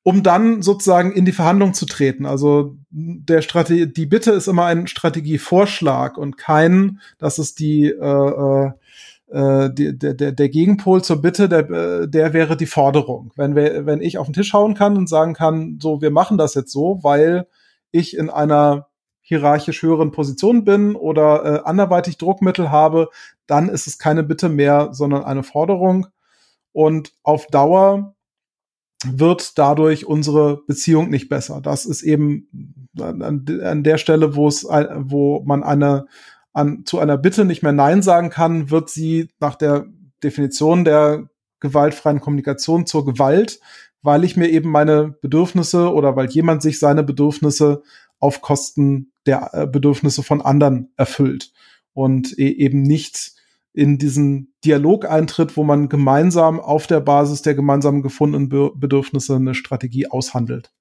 um dann sozusagen in die Verhandlung zu treten. Also der Strategie, die Bitte ist immer ein Strategievorschlag und kein, das ist die, äh, äh, die, der, der, der Gegenpol zur Bitte, der, äh, der wäre die Forderung. Wenn, wir, wenn ich auf den Tisch hauen kann und sagen kann, so, wir machen das jetzt so, weil ich in einer hierarchisch höheren Position bin oder äh, anderweitig Druckmittel habe, dann ist es keine Bitte mehr, sondern eine Forderung. Und auf Dauer wird dadurch unsere Beziehung nicht besser. Das ist eben an, der Stelle, wo es, wo man eine an, zu einer Bitte nicht mehr Nein sagen kann, wird sie nach der Definition der gewaltfreien Kommunikation zur Gewalt, weil ich mir eben meine Bedürfnisse oder weil jemand sich seine Bedürfnisse auf Kosten der äh, Bedürfnisse von anderen erfüllt und e eben nicht in diesen Dialog eintritt, wo man gemeinsam auf der Basis der gemeinsam gefundenen Be Bedürfnisse eine Strategie aushandelt.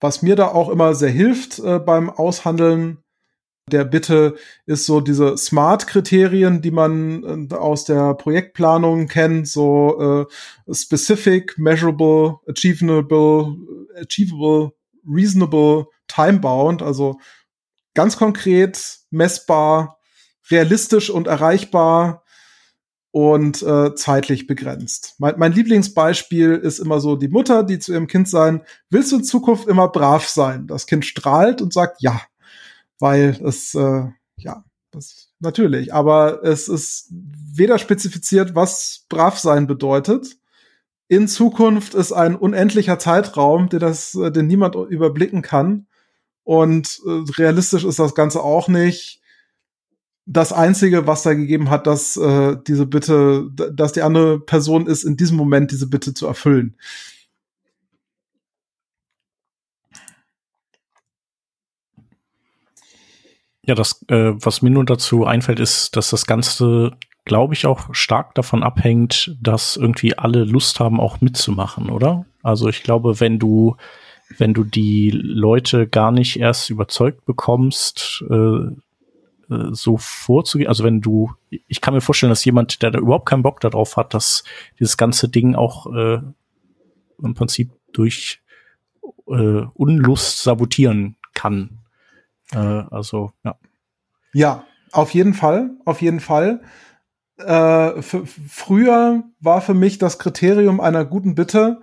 Was mir da auch immer sehr hilft äh, beim Aushandeln der Bitte ist so diese Smart-Kriterien, die man äh, aus der Projektplanung kennt, so äh, specific, measurable, achievable, achievable, reasonable, time-bound, also ganz konkret, messbar, realistisch und erreichbar und äh, zeitlich begrenzt. Mein, mein Lieblingsbeispiel ist immer so die Mutter, die zu ihrem Kind sein, willst du in Zukunft immer brav sein? Das Kind strahlt und sagt ja, weil es, äh, ja, das natürlich, aber es ist weder spezifiziert, was brav sein bedeutet. In Zukunft ist ein unendlicher Zeitraum, der das, äh, den niemand überblicken kann. Und äh, realistisch ist das Ganze auch nicht das Einzige, was da gegeben hat, dass äh, diese Bitte, dass die andere Person ist, in diesem Moment diese Bitte zu erfüllen. Ja, das, äh, was mir nun dazu einfällt, ist, dass das Ganze, glaube ich, auch stark davon abhängt, dass irgendwie alle Lust haben, auch mitzumachen, oder? Also ich glaube, wenn du, wenn du die Leute gar nicht erst überzeugt bekommst, äh, äh, so vorzugehen. Also wenn du, ich kann mir vorstellen, dass jemand, der da überhaupt keinen Bock darauf hat, dass dieses ganze Ding auch äh, im Prinzip durch äh, Unlust sabotieren kann. Äh, also, ja. Ja, auf jeden Fall, auf jeden Fall. Äh, früher war für mich das Kriterium einer guten Bitte,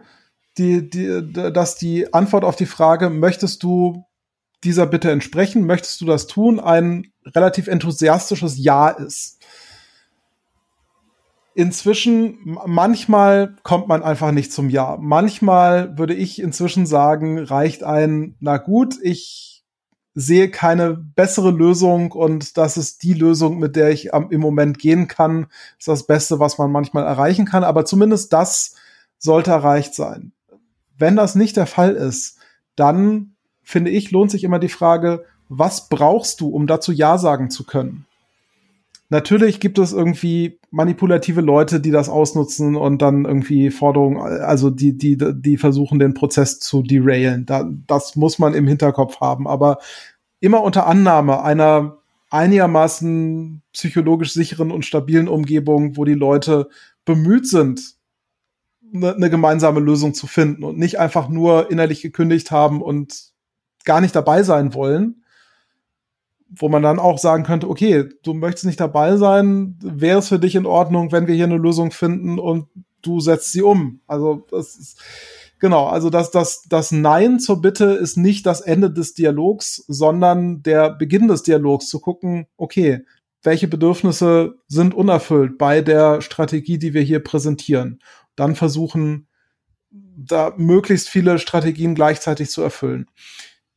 die, die, dass die Antwort auf die Frage, möchtest du dieser Bitte entsprechen, möchtest du das tun, ein relativ enthusiastisches Ja ist. Inzwischen, manchmal kommt man einfach nicht zum Ja. Manchmal würde ich inzwischen sagen, reicht ein, na gut, ich sehe keine bessere Lösung und das ist die Lösung, mit der ich am, im Moment gehen kann. Ist das Beste, was man manchmal erreichen kann. Aber zumindest das sollte erreicht sein. Wenn das nicht der Fall ist, dann finde ich, lohnt sich immer die Frage, was brauchst du, um dazu Ja sagen zu können? Natürlich gibt es irgendwie manipulative Leute, die das ausnutzen und dann irgendwie Forderungen, also die, die, die versuchen, den Prozess zu derailen. Da, das muss man im Hinterkopf haben. Aber immer unter Annahme einer einigermaßen psychologisch sicheren und stabilen Umgebung, wo die Leute bemüht sind, eine, eine gemeinsame Lösung zu finden und nicht einfach nur innerlich gekündigt haben und gar nicht dabei sein wollen, wo man dann auch sagen könnte, okay, du möchtest nicht dabei sein, wäre es für dich in Ordnung, wenn wir hier eine Lösung finden und du setzt sie um. Also das ist genau, also das, das, das Nein zur Bitte ist nicht das Ende des Dialogs, sondern der Beginn des Dialogs, zu gucken, okay, welche Bedürfnisse sind unerfüllt bei der Strategie, die wir hier präsentieren. Dann versuchen, da möglichst viele Strategien gleichzeitig zu erfüllen.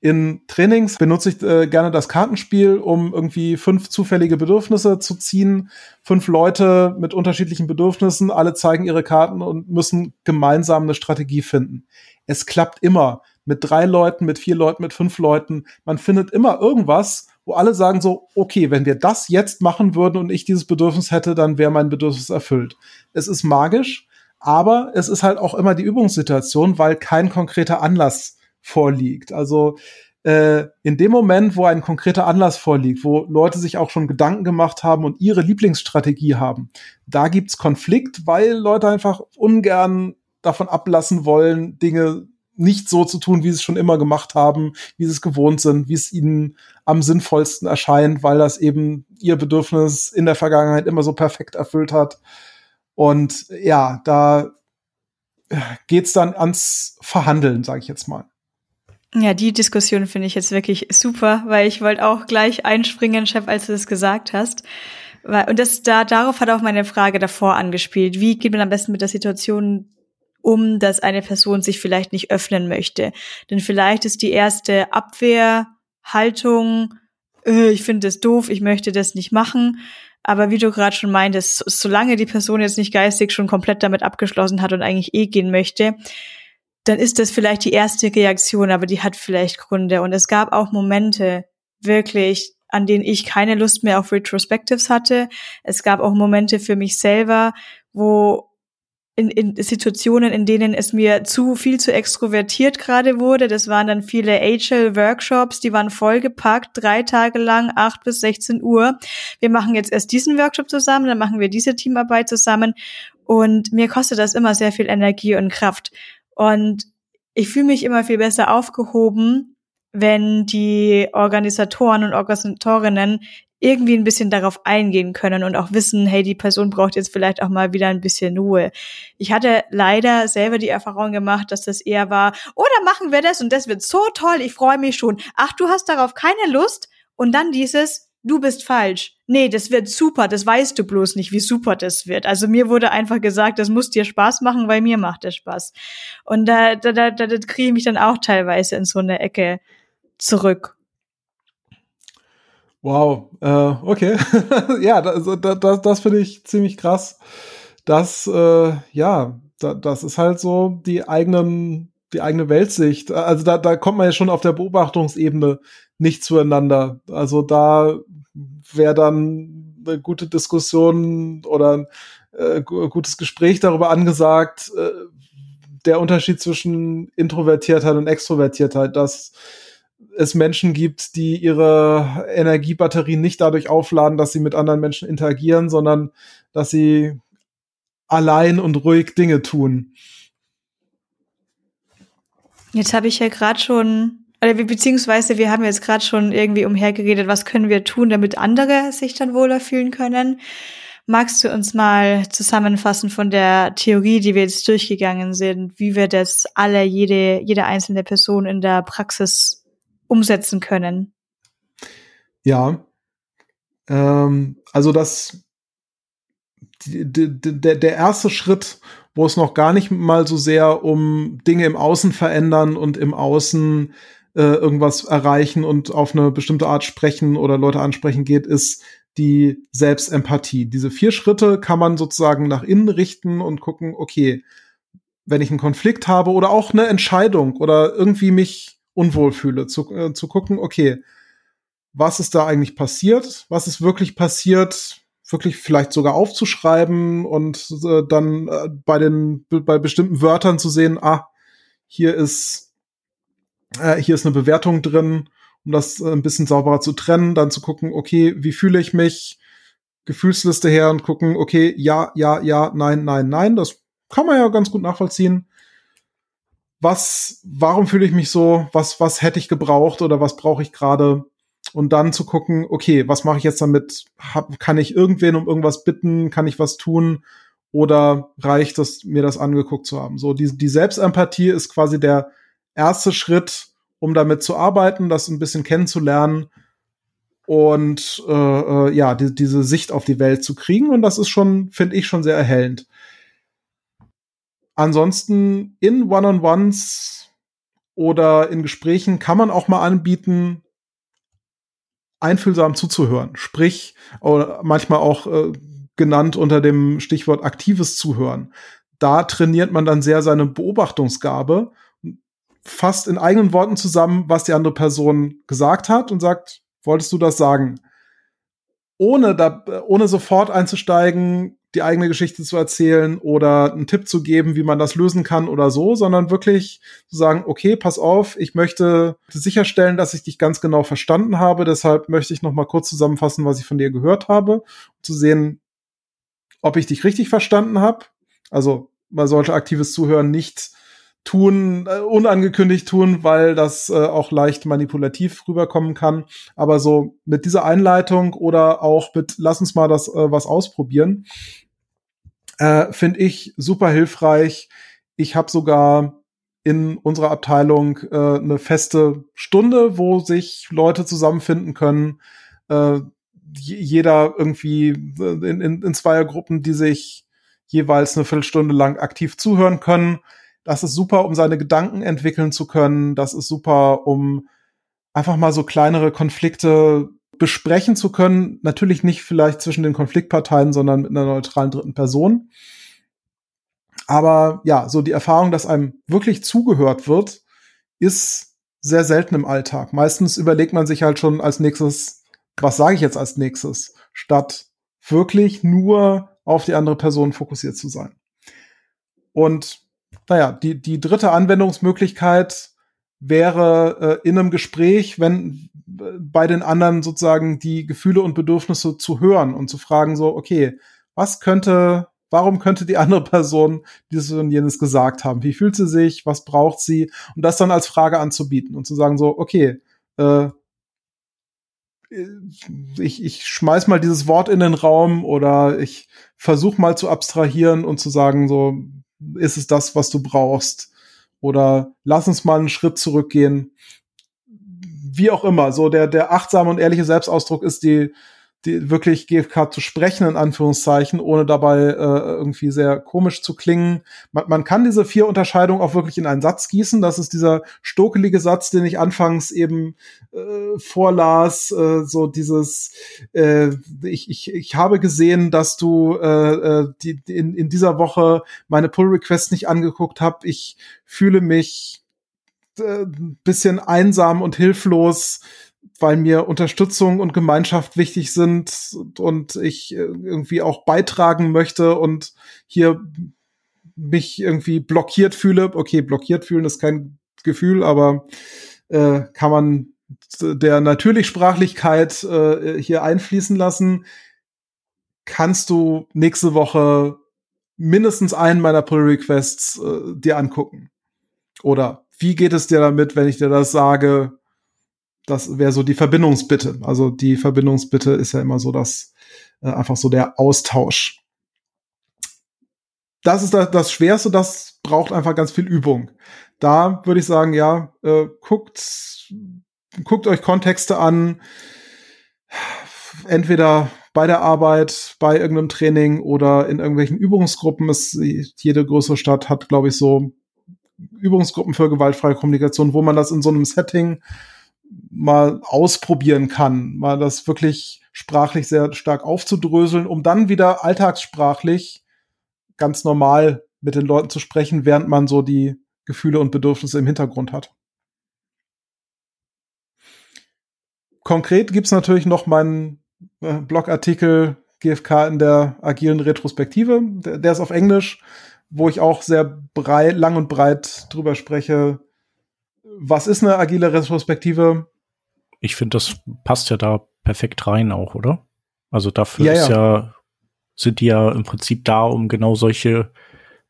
In Trainings benutze ich äh, gerne das Kartenspiel, um irgendwie fünf zufällige Bedürfnisse zu ziehen. Fünf Leute mit unterschiedlichen Bedürfnissen, alle zeigen ihre Karten und müssen gemeinsam eine Strategie finden. Es klappt immer. Mit drei Leuten, mit vier Leuten, mit fünf Leuten. Man findet immer irgendwas, wo alle sagen so, okay, wenn wir das jetzt machen würden und ich dieses Bedürfnis hätte, dann wäre mein Bedürfnis erfüllt. Es ist magisch, aber es ist halt auch immer die Übungssituation, weil kein konkreter Anlass vorliegt. Also äh, in dem Moment, wo ein konkreter Anlass vorliegt, wo Leute sich auch schon Gedanken gemacht haben und ihre Lieblingsstrategie haben, da gibt's Konflikt, weil Leute einfach ungern davon ablassen wollen, Dinge nicht so zu tun, wie sie es schon immer gemacht haben, wie sie es gewohnt sind, wie es ihnen am sinnvollsten erscheint, weil das eben ihr Bedürfnis in der Vergangenheit immer so perfekt erfüllt hat. Und ja, da geht's dann ans Verhandeln, sage ich jetzt mal. Ja, die Diskussion finde ich jetzt wirklich super, weil ich wollte auch gleich einspringen, Chef, als du das gesagt hast. Und das da darauf hat auch meine Frage davor angespielt. Wie geht man am besten mit der Situation um, dass eine Person sich vielleicht nicht öffnen möchte? Denn vielleicht ist die erste Abwehrhaltung, äh, ich finde das doof, ich möchte das nicht machen. Aber wie du gerade schon meintest, solange die Person jetzt nicht geistig schon komplett damit abgeschlossen hat und eigentlich eh gehen möchte, dann ist das vielleicht die erste Reaktion, aber die hat vielleicht Gründe. Und es gab auch Momente, wirklich, an denen ich keine Lust mehr auf Retrospectives hatte. Es gab auch Momente für mich selber, wo in, in Situationen, in denen es mir zu viel zu extrovertiert gerade wurde. Das waren dann viele HL-Workshops, die waren vollgepackt, drei Tage lang, acht bis 16 Uhr. Wir machen jetzt erst diesen Workshop zusammen, dann machen wir diese Teamarbeit zusammen. Und mir kostet das immer sehr viel Energie und Kraft. Und ich fühle mich immer viel besser aufgehoben, wenn die Organisatoren und Organisatorinnen irgendwie ein bisschen darauf eingehen können und auch wissen, hey, die Person braucht jetzt vielleicht auch mal wieder ein bisschen Ruhe. Ich hatte leider selber die Erfahrung gemacht, dass das eher war, oh, dann machen wir das und das wird so toll, ich freue mich schon. Ach, du hast darauf keine Lust? Und dann dieses, du bist falsch. Nee, das wird super, das weißt du bloß nicht, wie super das wird. Also mir wurde einfach gesagt, das muss dir Spaß machen, weil mir macht es Spaß. Und da, da, da, da kriege ich mich dann auch teilweise in so eine Ecke zurück. Wow, äh, okay. [laughs] ja, das, das, das finde ich ziemlich krass. Das, äh, ja, da, das ist halt so die eigenen, die eigene Weltsicht. Also da, da kommt man ja schon auf der Beobachtungsebene nicht zueinander. Also da wäre dann eine gute Diskussion oder ein äh, gutes Gespräch darüber angesagt, äh, der Unterschied zwischen Introvertiertheit und Extrovertiertheit, dass es Menschen gibt, die ihre Energiebatterien nicht dadurch aufladen, dass sie mit anderen Menschen interagieren, sondern dass sie allein und ruhig Dinge tun. Jetzt habe ich ja gerade schon, oder beziehungsweise wir haben jetzt gerade schon irgendwie umhergeredet, was können wir tun, damit andere sich dann wohler fühlen können. Magst du uns mal zusammenfassen von der Theorie, die wir jetzt durchgegangen sind, wie wir das alle, jede, jede einzelne Person in der Praxis umsetzen können. Ja, ähm, also das der, der erste Schritt, wo es noch gar nicht mal so sehr um Dinge im Außen verändern und im Außen äh, irgendwas erreichen und auf eine bestimmte Art sprechen oder Leute ansprechen geht, ist die Selbstempathie. Diese vier Schritte kann man sozusagen nach innen richten und gucken, okay, wenn ich einen Konflikt habe oder auch eine Entscheidung oder irgendwie mich unwohl fühle, zu, äh, zu gucken, okay, was ist da eigentlich passiert? Was ist wirklich passiert? Wirklich vielleicht sogar aufzuschreiben und äh, dann äh, bei den bei bestimmten Wörtern zu sehen, ah, hier ist äh, hier ist eine Bewertung drin, um das äh, ein bisschen sauberer zu trennen, dann zu gucken, okay, wie fühle ich mich? Gefühlsliste her und gucken, okay, ja, ja, ja, nein, nein, nein, das kann man ja ganz gut nachvollziehen was, warum fühle ich mich so, was, was hätte ich gebraucht oder was brauche ich gerade? Und dann zu gucken, okay, was mache ich jetzt damit? Hab, kann ich irgendwen um irgendwas bitten? Kann ich was tun? Oder reicht es, mir das angeguckt zu haben? So, die, die Selbstempathie ist quasi der erste Schritt, um damit zu arbeiten, das ein bisschen kennenzulernen und äh, äh, ja, die, diese Sicht auf die Welt zu kriegen. Und das ist schon, finde ich, schon sehr erhellend. Ansonsten in One-on-Ones oder in Gesprächen kann man auch mal anbieten, einfühlsam zuzuhören. Sprich, oder manchmal auch äh, genannt unter dem Stichwort aktives Zuhören. Da trainiert man dann sehr seine Beobachtungsgabe, fasst in eigenen Worten zusammen, was die andere Person gesagt hat und sagt, wolltest du das sagen? Ohne, da, ohne sofort einzusteigen, die eigene Geschichte zu erzählen oder einen Tipp zu geben, wie man das lösen kann oder so, sondern wirklich zu sagen, okay, pass auf, ich möchte sicherstellen, dass ich dich ganz genau verstanden habe, deshalb möchte ich noch mal kurz zusammenfassen, was ich von dir gehört habe, um zu sehen, ob ich dich richtig verstanden habe. Also man sollte aktives Zuhören nicht tun, äh, unangekündigt tun, weil das äh, auch leicht manipulativ rüberkommen kann. Aber so mit dieser Einleitung oder auch mit lass uns mal das äh, was ausprobieren, äh, finde ich super hilfreich. Ich habe sogar in unserer Abteilung äh, eine feste Stunde, wo sich Leute zusammenfinden können. Äh, jeder irgendwie äh, in, in, in Zweiergruppen, die sich jeweils eine Viertelstunde lang aktiv zuhören können das ist super, um seine Gedanken entwickeln zu können. Das ist super, um einfach mal so kleinere Konflikte besprechen zu können. Natürlich nicht vielleicht zwischen den Konfliktparteien, sondern mit einer neutralen dritten Person. Aber ja, so die Erfahrung, dass einem wirklich zugehört wird, ist sehr selten im Alltag. Meistens überlegt man sich halt schon als nächstes, was sage ich jetzt als nächstes, statt wirklich nur auf die andere Person fokussiert zu sein. Und naja, die, die dritte Anwendungsmöglichkeit wäre äh, in einem Gespräch, wenn äh, bei den anderen sozusagen die Gefühle und Bedürfnisse zu hören und zu fragen so, okay, was könnte, warum könnte die [laughs] andere Person dieses und jenes gesagt haben? Wie fühlt sie sich? Was braucht sie? Und das dann als Frage anzubieten und zu sagen so, okay, äh, ich, ich schmeiß mal dieses Wort in den Raum oder ich versuche mal zu abstrahieren und zu sagen, so, ist es das, was du brauchst? Oder lass uns mal einen Schritt zurückgehen. Wie auch immer, so der, der achtsame und ehrliche Selbstausdruck ist die, die wirklich GFK zu sprechen, in Anführungszeichen, ohne dabei äh, irgendwie sehr komisch zu klingen. Man, man kann diese vier Unterscheidungen auch wirklich in einen Satz gießen. Das ist dieser stokelige Satz, den ich anfangs eben äh, vorlas, äh, so dieses, äh, ich, ich, ich habe gesehen, dass du äh, äh die, in, in dieser Woche meine Pull-Requests nicht angeguckt habt. Ich fühle mich äh, bisschen einsam und hilflos weil mir Unterstützung und Gemeinschaft wichtig sind und ich äh, irgendwie auch beitragen möchte und hier mich irgendwie blockiert fühle. Okay, blockiert fühlen ist kein Gefühl, aber äh, kann man der Natürlichsprachlichkeit äh, hier einfließen lassen. Kannst du nächste Woche mindestens einen meiner Pull Requests äh, dir angucken? Oder wie geht es dir damit, wenn ich dir das sage? Das wäre so die Verbindungsbitte. Also die Verbindungsbitte ist ja immer so, dass äh, einfach so der Austausch. Das ist das, das Schwerste, das braucht einfach ganz viel Übung. Da würde ich sagen, ja, äh, guckt, guckt euch Kontexte an, entweder bei der Arbeit, bei irgendeinem Training oder in irgendwelchen Übungsgruppen. Es, jede größere Stadt hat, glaube ich, so Übungsgruppen für gewaltfreie Kommunikation, wo man das in so einem Setting mal ausprobieren kann, mal das wirklich sprachlich sehr stark aufzudröseln, um dann wieder alltagssprachlich ganz normal mit den Leuten zu sprechen, während man so die Gefühle und Bedürfnisse im Hintergrund hat. Konkret gibt's natürlich noch meinen äh, Blogartikel GFK in der agilen Retrospektive. Der, der ist auf Englisch, wo ich auch sehr breit, lang und breit drüber spreche, was ist eine agile Retrospektive? Ich finde, das passt ja da perfekt rein auch, oder? Also dafür ja, ist ja. ja, sind die ja im Prinzip da, um genau solche,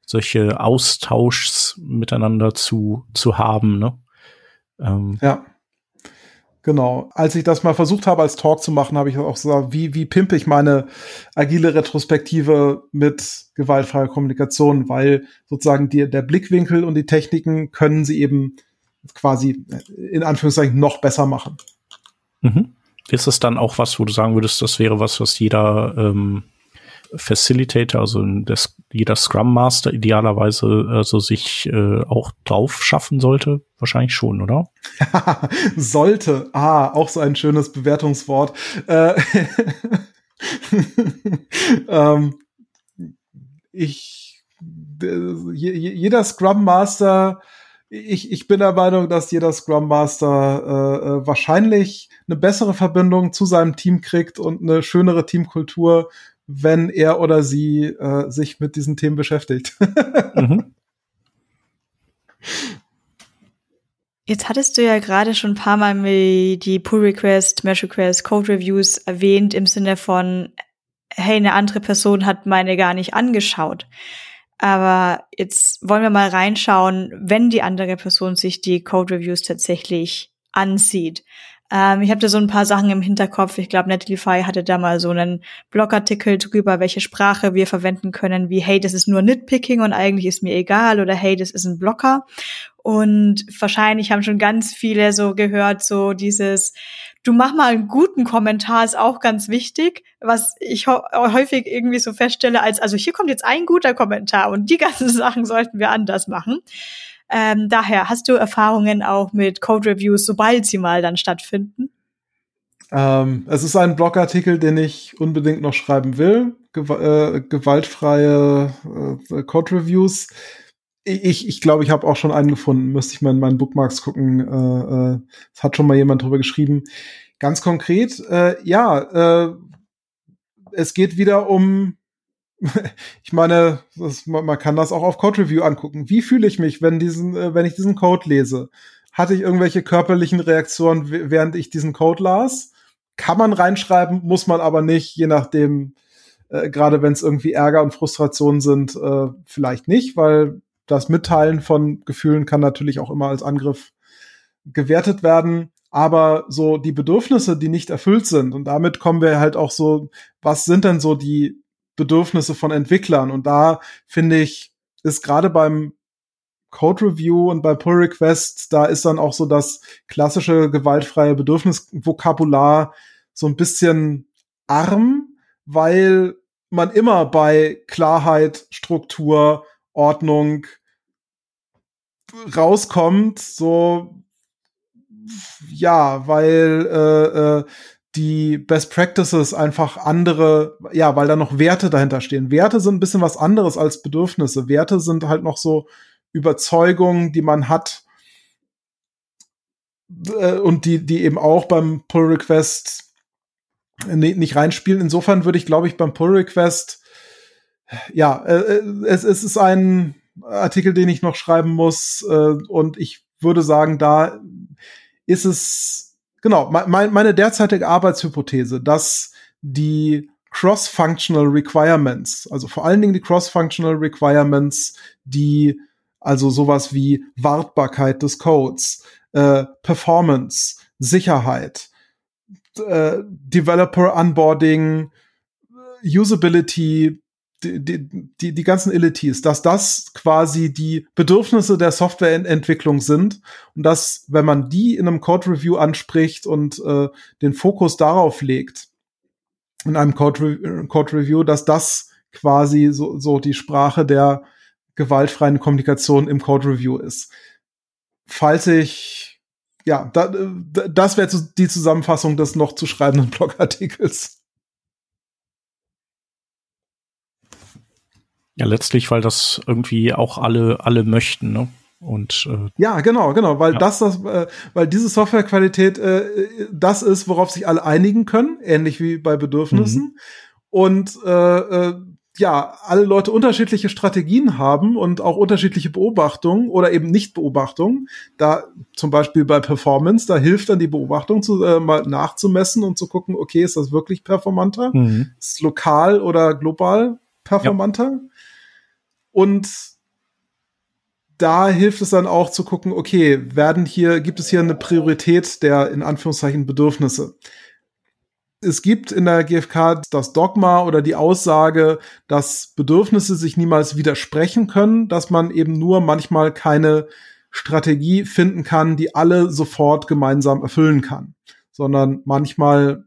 solche Austauschs miteinander zu, zu haben, ne? Ähm. Ja. Genau. Als ich das mal versucht habe, als Talk zu machen, habe ich auch gesagt, wie, wie pimpe ich meine agile Retrospektive mit gewaltfreier Kommunikation, weil sozusagen die, der Blickwinkel und die Techniken können sie eben quasi in Anführungszeichen noch besser machen. Mhm. Ist es dann auch was, wo du sagen würdest, das wäre was, was jeder ähm, Facilitator, also das, jeder Scrum Master idealerweise also sich äh, auch drauf schaffen sollte? Wahrscheinlich schon, oder? [laughs] sollte. Ah, auch so ein schönes Bewertungswort. Äh, [laughs] ähm, ich, jeder Scrum Master ich, ich bin der Meinung, dass jeder Scrum Master äh, äh, wahrscheinlich eine bessere Verbindung zu seinem Team kriegt und eine schönere Teamkultur, wenn er oder sie äh, sich mit diesen Themen beschäftigt. mhm. [laughs] Jetzt hattest du ja gerade schon ein paar Mal die Pull Request, Mesh Request, Code Reviews erwähnt im Sinne von, hey, eine andere Person hat meine gar nicht angeschaut. Aber jetzt wollen wir mal reinschauen, wenn die andere Person sich die Code Reviews tatsächlich ansieht. Ähm, ich habe da so ein paar Sachen im Hinterkopf. Ich glaube, Netlify hatte da mal so einen Blogartikel drüber, welche Sprache wir verwenden können, wie hey, das ist nur Nitpicking und eigentlich ist mir egal oder hey, das ist ein Blocker. Und wahrscheinlich haben schon ganz viele so gehört, so dieses, du mach mal einen guten Kommentar ist auch ganz wichtig, was ich häufig irgendwie so feststelle als, also hier kommt jetzt ein guter Kommentar und die [laughs] ganzen Sachen sollten wir anders machen. Ähm, daher, hast du Erfahrungen auch mit Code Reviews, sobald sie mal dann stattfinden? Ähm, es ist ein Blogartikel, den ich unbedingt noch schreiben will. Gew äh, gewaltfreie äh, Code Reviews ich, ich glaube, ich habe auch schon einen gefunden. Müsste ich mal in meinen Bookmarks gucken. Äh, äh, es hat schon mal jemand drüber geschrieben. Ganz konkret, äh, ja, äh, es geht wieder um [laughs] ich meine, das, man kann das auch auf Code Review angucken. Wie fühle ich mich, wenn diesen, äh, wenn ich diesen Code lese? Hatte ich irgendwelche körperlichen Reaktionen, während ich diesen Code las? Kann man reinschreiben, muss man aber nicht, je nachdem, äh, gerade wenn es irgendwie Ärger und Frustration sind, äh, vielleicht nicht, weil das Mitteilen von Gefühlen kann natürlich auch immer als Angriff gewertet werden. Aber so die Bedürfnisse, die nicht erfüllt sind, und damit kommen wir halt auch so, was sind denn so die Bedürfnisse von Entwicklern? Und da finde ich, ist gerade beim Code Review und bei Pull Request, da ist dann auch so das klassische gewaltfreie Bedürfnisvokabular so ein bisschen arm, weil man immer bei Klarheit, Struktur, Ordnung rauskommt, so ja, weil äh, äh, die Best Practices einfach andere, ja, weil da noch Werte dahinter stehen. Werte sind ein bisschen was anderes als Bedürfnisse. Werte sind halt noch so Überzeugungen, die man hat äh, und die, die eben auch beim Pull Request nicht reinspielen. Insofern würde ich, glaube ich, beim Pull Request, ja, äh, äh, es, es ist ein Artikel, den ich noch schreiben muss äh, und ich würde sagen, da ist es, genau, mein, meine derzeitige Arbeitshypothese, dass die Cross-Functional Requirements, also vor allen Dingen die Cross-Functional Requirements, die also sowas wie Wartbarkeit des Codes, äh, Performance, Sicherheit, äh, Developer Onboarding, Usability, die, die, die ganzen Ilities, dass das quasi die Bedürfnisse der Softwareentwicklung sind und dass, wenn man die in einem Code Review anspricht und äh, den Fokus darauf legt, in einem Code, Re Code Review, dass das quasi so, so die Sprache der gewaltfreien Kommunikation im Code Review ist. Falls ich, ja, da, das wäre die Zusammenfassung des noch zu schreibenden [laughs] Blogartikels. Ja, letztlich, weil das irgendwie auch alle, alle möchten, ne? Und äh, ja, genau, genau, weil ja. das, das, äh, weil diese Softwarequalität äh, das ist, worauf sich alle einigen können, ähnlich wie bei Bedürfnissen. Mhm. Und äh, äh, ja, alle Leute unterschiedliche Strategien haben und auch unterschiedliche Beobachtungen oder eben Nicht-Beobachtungen. Da zum Beispiel bei Performance, da hilft dann die Beobachtung zu, äh, mal nachzumessen und zu gucken, okay, ist das wirklich performanter? Mhm. Ist lokal oder global performanter? Ja. Und da hilft es dann auch zu gucken, okay, werden hier, gibt es hier eine Priorität der in Anführungszeichen Bedürfnisse? Es gibt in der GfK das Dogma oder die Aussage, dass Bedürfnisse sich niemals widersprechen können, dass man eben nur manchmal keine Strategie finden kann, die alle sofort gemeinsam erfüllen kann, sondern manchmal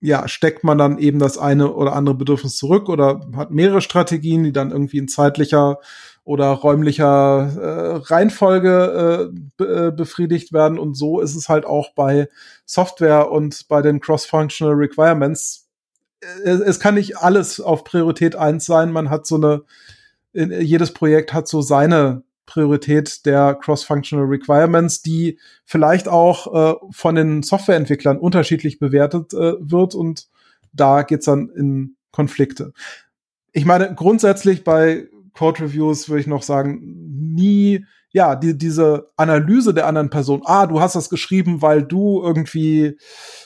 ja, steckt man dann eben das eine oder andere Bedürfnis zurück oder hat mehrere Strategien, die dann irgendwie in zeitlicher oder räumlicher äh, Reihenfolge äh, äh, befriedigt werden. Und so ist es halt auch bei Software und bei den Cross-Functional Requirements. Es, es kann nicht alles auf Priorität eins sein. Man hat so eine, jedes Projekt hat so seine Priorität der Cross-Functional Requirements, die vielleicht auch äh, von den Softwareentwicklern unterschiedlich bewertet äh, wird und da geht's dann in Konflikte. Ich meine, grundsätzlich bei Code Reviews würde ich noch sagen, nie, ja, die, diese Analyse der anderen Person, ah, du hast das geschrieben, weil du irgendwie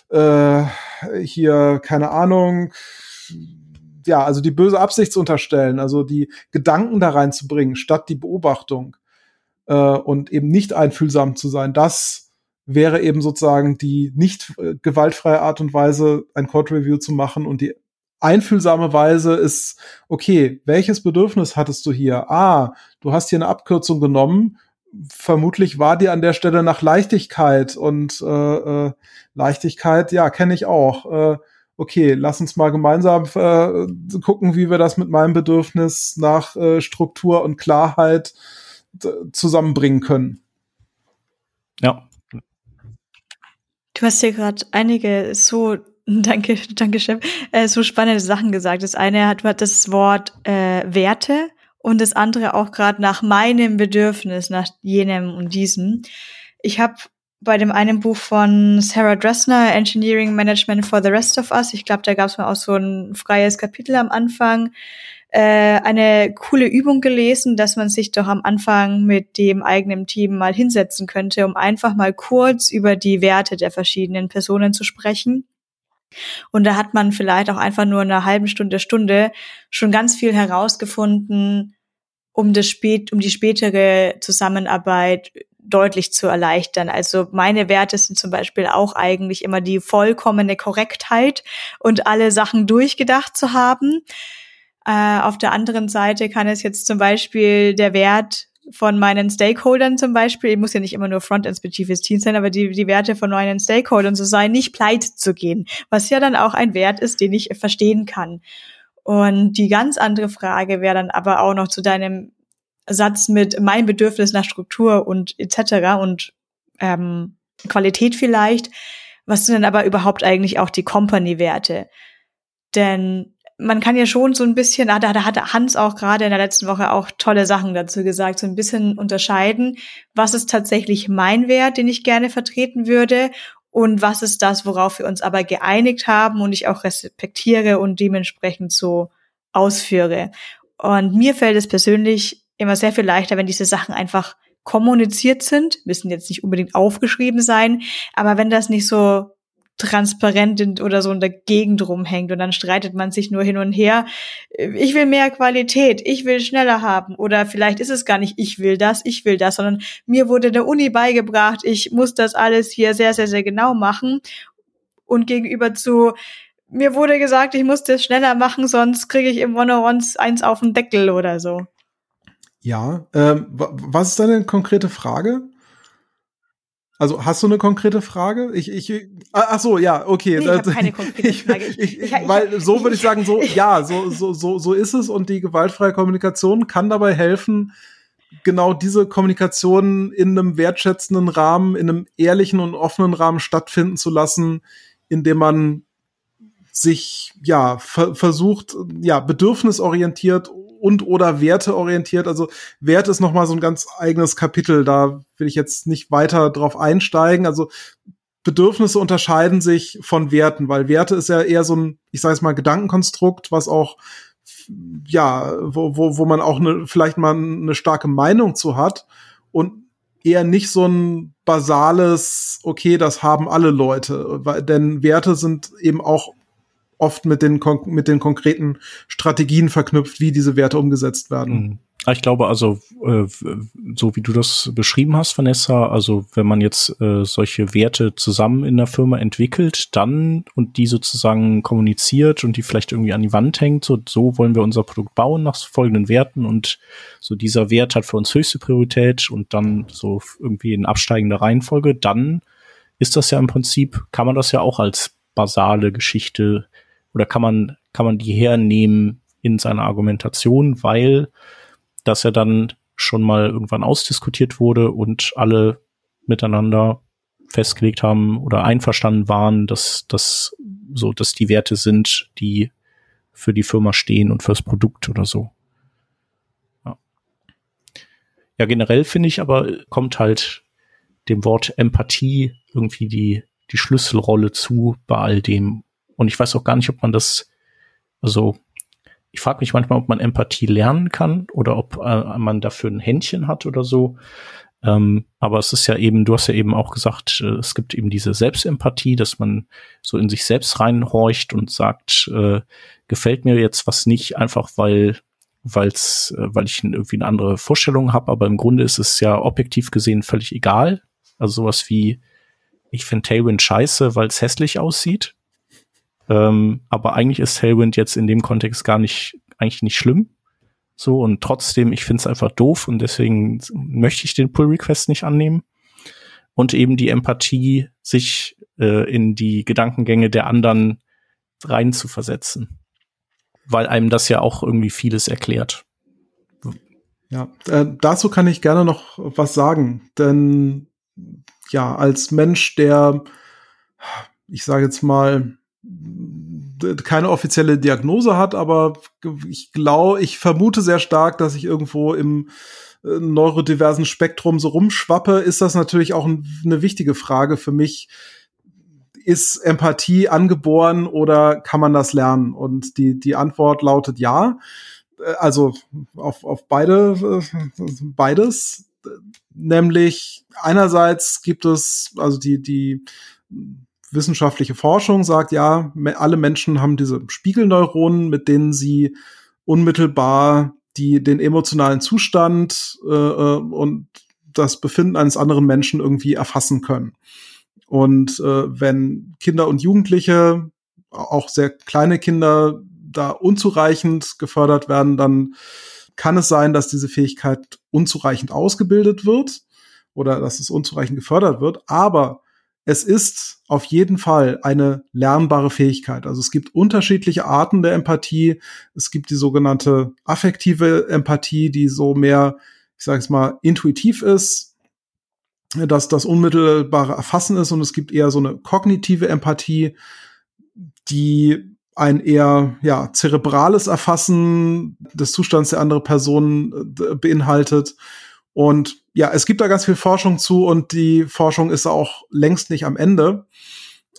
äh, hier, keine Ahnung, ja, also die böse Absicht zu unterstellen, also die Gedanken da reinzubringen, statt die Beobachtung äh, und eben nicht einfühlsam zu sein, das wäre eben sozusagen die nicht äh, gewaltfreie Art und Weise, ein Code Review zu machen und die einfühlsame Weise ist, okay, welches Bedürfnis hattest du hier? Ah, du hast hier eine Abkürzung genommen. Vermutlich war dir an der Stelle nach Leichtigkeit und äh, äh, Leichtigkeit, ja, kenne ich auch. Äh, okay, lass uns mal gemeinsam äh, gucken, wie wir das mit meinem Bedürfnis nach äh, Struktur und Klarheit zusammenbringen können. Ja. Du hast hier gerade einige so, [laughs] danke, danke, Chef, äh, so spannende Sachen gesagt. Das eine hat, hat das Wort äh, Werte und das andere auch gerade nach meinem Bedürfnis, nach jenem und diesem. Ich habe bei dem einen Buch von Sarah Dressner, Engineering Management for the Rest of Us. Ich glaube, da gab es mal auch so ein freies Kapitel am Anfang. Äh, eine coole Übung gelesen, dass man sich doch am Anfang mit dem eigenen Team mal hinsetzen könnte, um einfach mal kurz über die Werte der verschiedenen Personen zu sprechen. Und da hat man vielleicht auch einfach nur in einer halben Stunde, Stunde schon ganz viel herausgefunden, um das spät, um die spätere Zusammenarbeit deutlich zu erleichtern. Also meine Werte sind zum Beispiel auch eigentlich immer die vollkommene Korrektheit und alle Sachen durchgedacht zu haben. Äh, auf der anderen Seite kann es jetzt zum Beispiel der Wert von meinen Stakeholdern zum Beispiel, ich muss ja nicht immer nur Frontend-spezifisches Team sein, aber die, die Werte von meinen Stakeholdern zu sein, nicht pleite zu gehen, was ja dann auch ein Wert ist, den ich verstehen kann. Und die ganz andere Frage wäre dann aber auch noch zu deinem Satz mit mein Bedürfnis nach Struktur und etc. und ähm, Qualität vielleicht. Was sind denn aber überhaupt eigentlich auch die Company-Werte? Denn man kann ja schon so ein bisschen, da, da hatte Hans auch gerade in der letzten Woche auch tolle Sachen dazu gesagt, so ein bisschen unterscheiden, was ist tatsächlich mein Wert, den ich gerne vertreten würde und was ist das, worauf wir uns aber geeinigt haben und ich auch respektiere und dementsprechend so ausführe. Und mir fällt es persönlich immer sehr viel leichter, wenn diese Sachen einfach kommuniziert sind, müssen jetzt nicht unbedingt aufgeschrieben sein, aber wenn das nicht so transparent oder so in der Gegend rumhängt und dann streitet man sich nur hin und her. Ich will mehr Qualität, ich will schneller haben oder vielleicht ist es gar nicht, ich will das, ich will das, sondern mir wurde der Uni beigebracht, ich muss das alles hier sehr, sehr, sehr genau machen und gegenüber zu mir wurde gesagt, ich muss das schneller machen, sonst kriege ich im One-on-Ones eins auf den Deckel oder so. Ja, ähm, was ist deine konkrete Frage? Also hast du eine konkrete Frage? Ich, ich, ah, ach so, ja, okay. Nee, ich habe keine konkrete [laughs] Frage. Ich, ich, ich, weil so würde ich sagen, so ja, so, so, so, so ist es und die gewaltfreie Kommunikation kann dabei helfen, genau diese Kommunikation in einem wertschätzenden Rahmen, in einem ehrlichen und offenen Rahmen stattfinden zu lassen, indem man sich ja ver versucht, ja bedürfnisorientiert und oder Werte orientiert. Also Wert ist nochmal so ein ganz eigenes Kapitel. Da will ich jetzt nicht weiter drauf einsteigen. Also Bedürfnisse unterscheiden sich von Werten, weil Werte ist ja eher so ein, ich sage es mal, Gedankenkonstrukt, was auch ja, wo, wo, wo man auch eine, vielleicht mal eine starke Meinung zu hat und eher nicht so ein basales, okay, das haben alle Leute, weil, denn Werte sind eben auch oft mit den, mit den konkreten Strategien verknüpft, wie diese Werte umgesetzt werden. Mhm. Ich glaube also, äh, so wie du das beschrieben hast, Vanessa, also wenn man jetzt äh, solche Werte zusammen in der Firma entwickelt, dann und die sozusagen kommuniziert und die vielleicht irgendwie an die Wand hängt, so, so wollen wir unser Produkt bauen nach folgenden Werten und so dieser Wert hat für uns höchste Priorität und dann so irgendwie in absteigender Reihenfolge, dann ist das ja im Prinzip, kann man das ja auch als basale Geschichte oder kann man, kann man die hernehmen in seiner Argumentation, weil das ja dann schon mal irgendwann ausdiskutiert wurde und alle miteinander festgelegt haben oder einverstanden waren, dass das so, dass die Werte sind, die für die Firma stehen und fürs Produkt oder so. Ja, ja generell finde ich aber, kommt halt dem Wort Empathie irgendwie die, die Schlüsselrolle zu bei all dem. Und ich weiß auch gar nicht, ob man das, also ich frage mich manchmal, ob man Empathie lernen kann oder ob äh, man dafür ein Händchen hat oder so. Ähm, aber es ist ja eben, du hast ja eben auch gesagt, äh, es gibt eben diese Selbstempathie, dass man so in sich selbst reinhorcht und sagt, äh, gefällt mir jetzt was nicht, einfach weil weil's, äh, weil ich irgendwie eine andere Vorstellung habe, aber im Grunde ist es ja objektiv gesehen völlig egal. Also sowas wie, ich finde Tailwind scheiße, weil es hässlich aussieht. Ähm, aber eigentlich ist Tailwind jetzt in dem Kontext gar nicht, eigentlich nicht schlimm. So, und trotzdem, ich finde es einfach doof und deswegen möchte ich den Pull Request nicht annehmen. Und eben die Empathie, sich äh, in die Gedankengänge der anderen rein zu versetzen. Weil einem das ja auch irgendwie vieles erklärt. Ja, äh, dazu kann ich gerne noch was sagen. Denn ja, als Mensch, der, ich sage jetzt mal, keine offizielle Diagnose hat, aber ich glaube, ich vermute sehr stark, dass ich irgendwo im äh, neurodiversen Spektrum so rumschwappe, ist das natürlich auch eine wichtige Frage für mich. Ist Empathie angeboren oder kann man das lernen? Und die, die Antwort lautet ja. Äh, also auf, auf beide, äh, beides. Nämlich einerseits gibt es, also die, die wissenschaftliche Forschung sagt, ja, alle Menschen haben diese Spiegelneuronen, mit denen sie unmittelbar die den emotionalen Zustand äh, äh, und das Befinden eines anderen Menschen irgendwie erfassen können. Und äh, wenn Kinder und Jugendliche, auch sehr kleine Kinder, da unzureichend gefördert werden, dann kann es sein, dass diese Fähigkeit unzureichend ausgebildet wird oder dass es unzureichend gefördert wird. Aber es ist auf jeden Fall eine lernbare Fähigkeit. Also es gibt unterschiedliche Arten der Empathie. Es gibt die sogenannte affektive Empathie, die so mehr, ich sage es mal, intuitiv ist, dass das unmittelbare Erfassen ist. Und es gibt eher so eine kognitive Empathie, die ein eher ja zerebrales Erfassen des Zustands der anderen Person äh, beinhaltet. Und ja, es gibt da ganz viel Forschung zu und die Forschung ist auch längst nicht am Ende.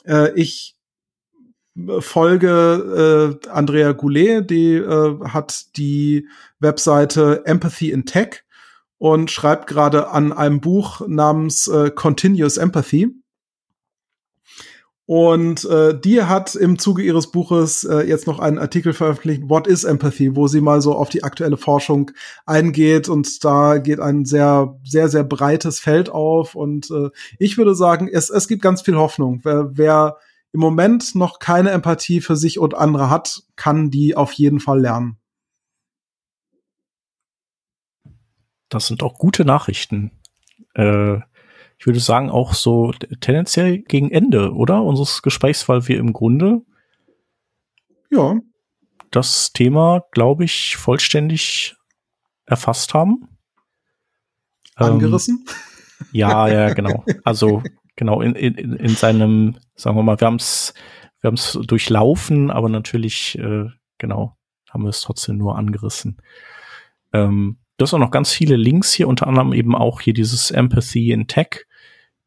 Äh, ich folge äh, Andrea Goulet, die äh, hat die Webseite Empathy in Tech und schreibt gerade an einem Buch namens äh, Continuous Empathy. Und äh, die hat im Zuge ihres Buches äh, jetzt noch einen Artikel veröffentlicht, What is Empathy, wo sie mal so auf die aktuelle Forschung eingeht und da geht ein sehr, sehr, sehr breites Feld auf. Und äh, ich würde sagen, es, es gibt ganz viel Hoffnung. Wer, wer im Moment noch keine Empathie für sich und andere hat, kann die auf jeden Fall lernen. Das sind auch gute Nachrichten. Äh ich würde sagen, auch so tendenziell gegen Ende, oder? Unseres Gesprächs, weil wir im Grunde ja das Thema, glaube ich, vollständig erfasst haben. Ähm, Angerissen? Ähm, ja, ja, genau. [laughs] Also genau in, in, in seinem, sagen wir mal, wir haben es wir haben es durchlaufen, aber natürlich, äh, genau, haben wir es trotzdem nur angerissen. Ähm, Du hast auch noch ganz viele Links hier, unter anderem eben auch hier dieses Empathy in Tech.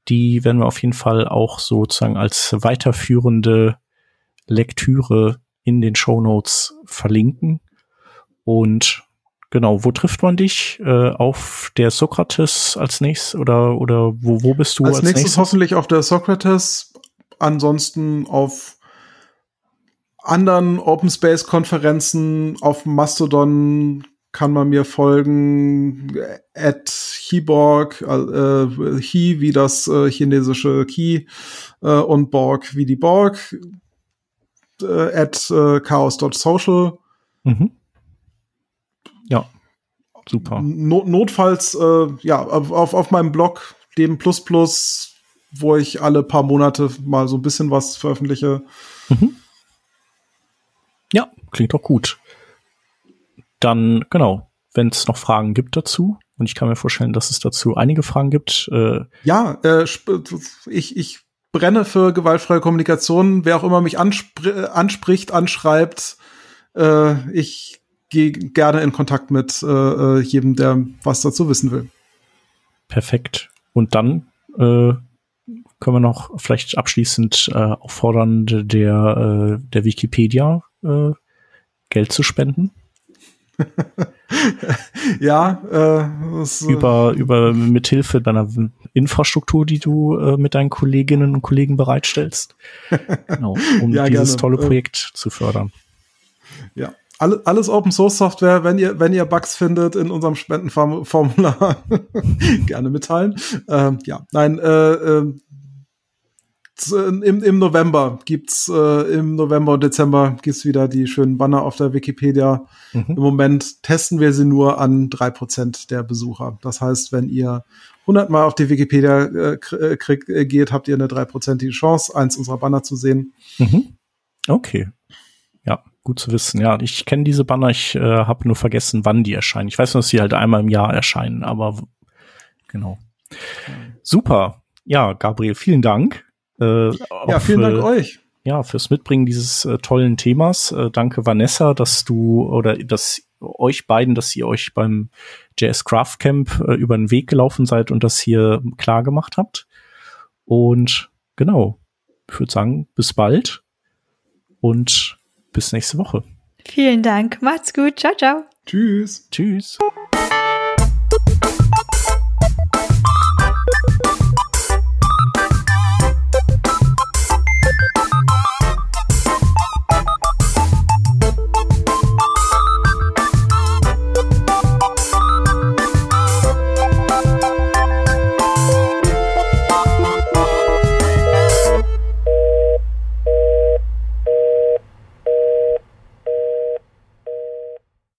Die werden wir auf jeden Fall auch sozusagen als weiterführende Lektüre in den Show Notes verlinken. Und genau, wo trifft man dich? Äh, auf der Sokrates als nächstes oder, oder wo, wo bist du als, als nächstes? nächstes? hoffentlich auf der Sokrates. Ansonsten auf anderen Open Space Konferenzen, auf Mastodon kann man mir folgen at Hiborg, äh, Hi wie das äh, chinesische Ki äh, und Borg wie die Borg äh, at äh, chaos.social. Mhm. Ja, super. Not notfalls, äh, ja, auf, auf meinem Blog, dem Plus Plus, wo ich alle paar Monate mal so ein bisschen was veröffentliche. Mhm. Ja, klingt doch gut dann, genau, wenn es noch Fragen gibt dazu, und ich kann mir vorstellen, dass es dazu einige Fragen gibt. Äh ja, äh, ich, ich brenne für gewaltfreie Kommunikation. Wer auch immer mich anspr anspricht, anschreibt, äh, ich gehe gerne in Kontakt mit äh, äh, jedem, der was dazu wissen will. Perfekt. Und dann äh, können wir noch vielleicht abschließend äh, auffordern, der, äh, der Wikipedia äh, Geld zu spenden. [laughs] ja, äh, äh, über, über mithilfe deiner Infrastruktur, die du äh, mit deinen Kolleginnen und Kollegen bereitstellst. [laughs] Genau, um ja, dieses gerne. tolle äh, Projekt äh, zu fördern. Ja, alle, alles Open Source Software, wenn ihr, wenn ihr Bugs findet in unserem Spendenformular, [laughs] gerne mitteilen. Ähm, ja, nein, äh, äh, im, im November gibt's äh, im November und Dezember gibt's wieder die schönen Banner auf der Wikipedia. Mhm. Im Moment testen wir sie nur an drei Prozent der Besucher. Das heißt, wenn ihr 100 Mal auf die Wikipedia äh, äh, krieg, äh, geht, habt ihr eine dreiprozentige Chance, eins unserer Banner zu sehen. Mhm. Okay. Ja, gut zu wissen. Ja, ich kenne diese Banner. Ich äh, habe nur vergessen, wann die erscheinen. Ich weiß nur, dass sie halt einmal im Jahr erscheinen, aber genau. Super. Ja, Gabriel, vielen Dank. Äh, ja, vielen Dank euch. ja, fürs Mitbringen dieses äh, tollen Themas. Äh, danke Vanessa, dass du oder dass euch beiden, dass ihr euch beim JS Craft Camp äh, über den Weg gelaufen seid und das hier klar gemacht habt. Und genau, ich würde sagen, bis bald und bis nächste Woche. Vielen Dank. Macht's gut. Ciao, ciao. Tschüss. Tschüss.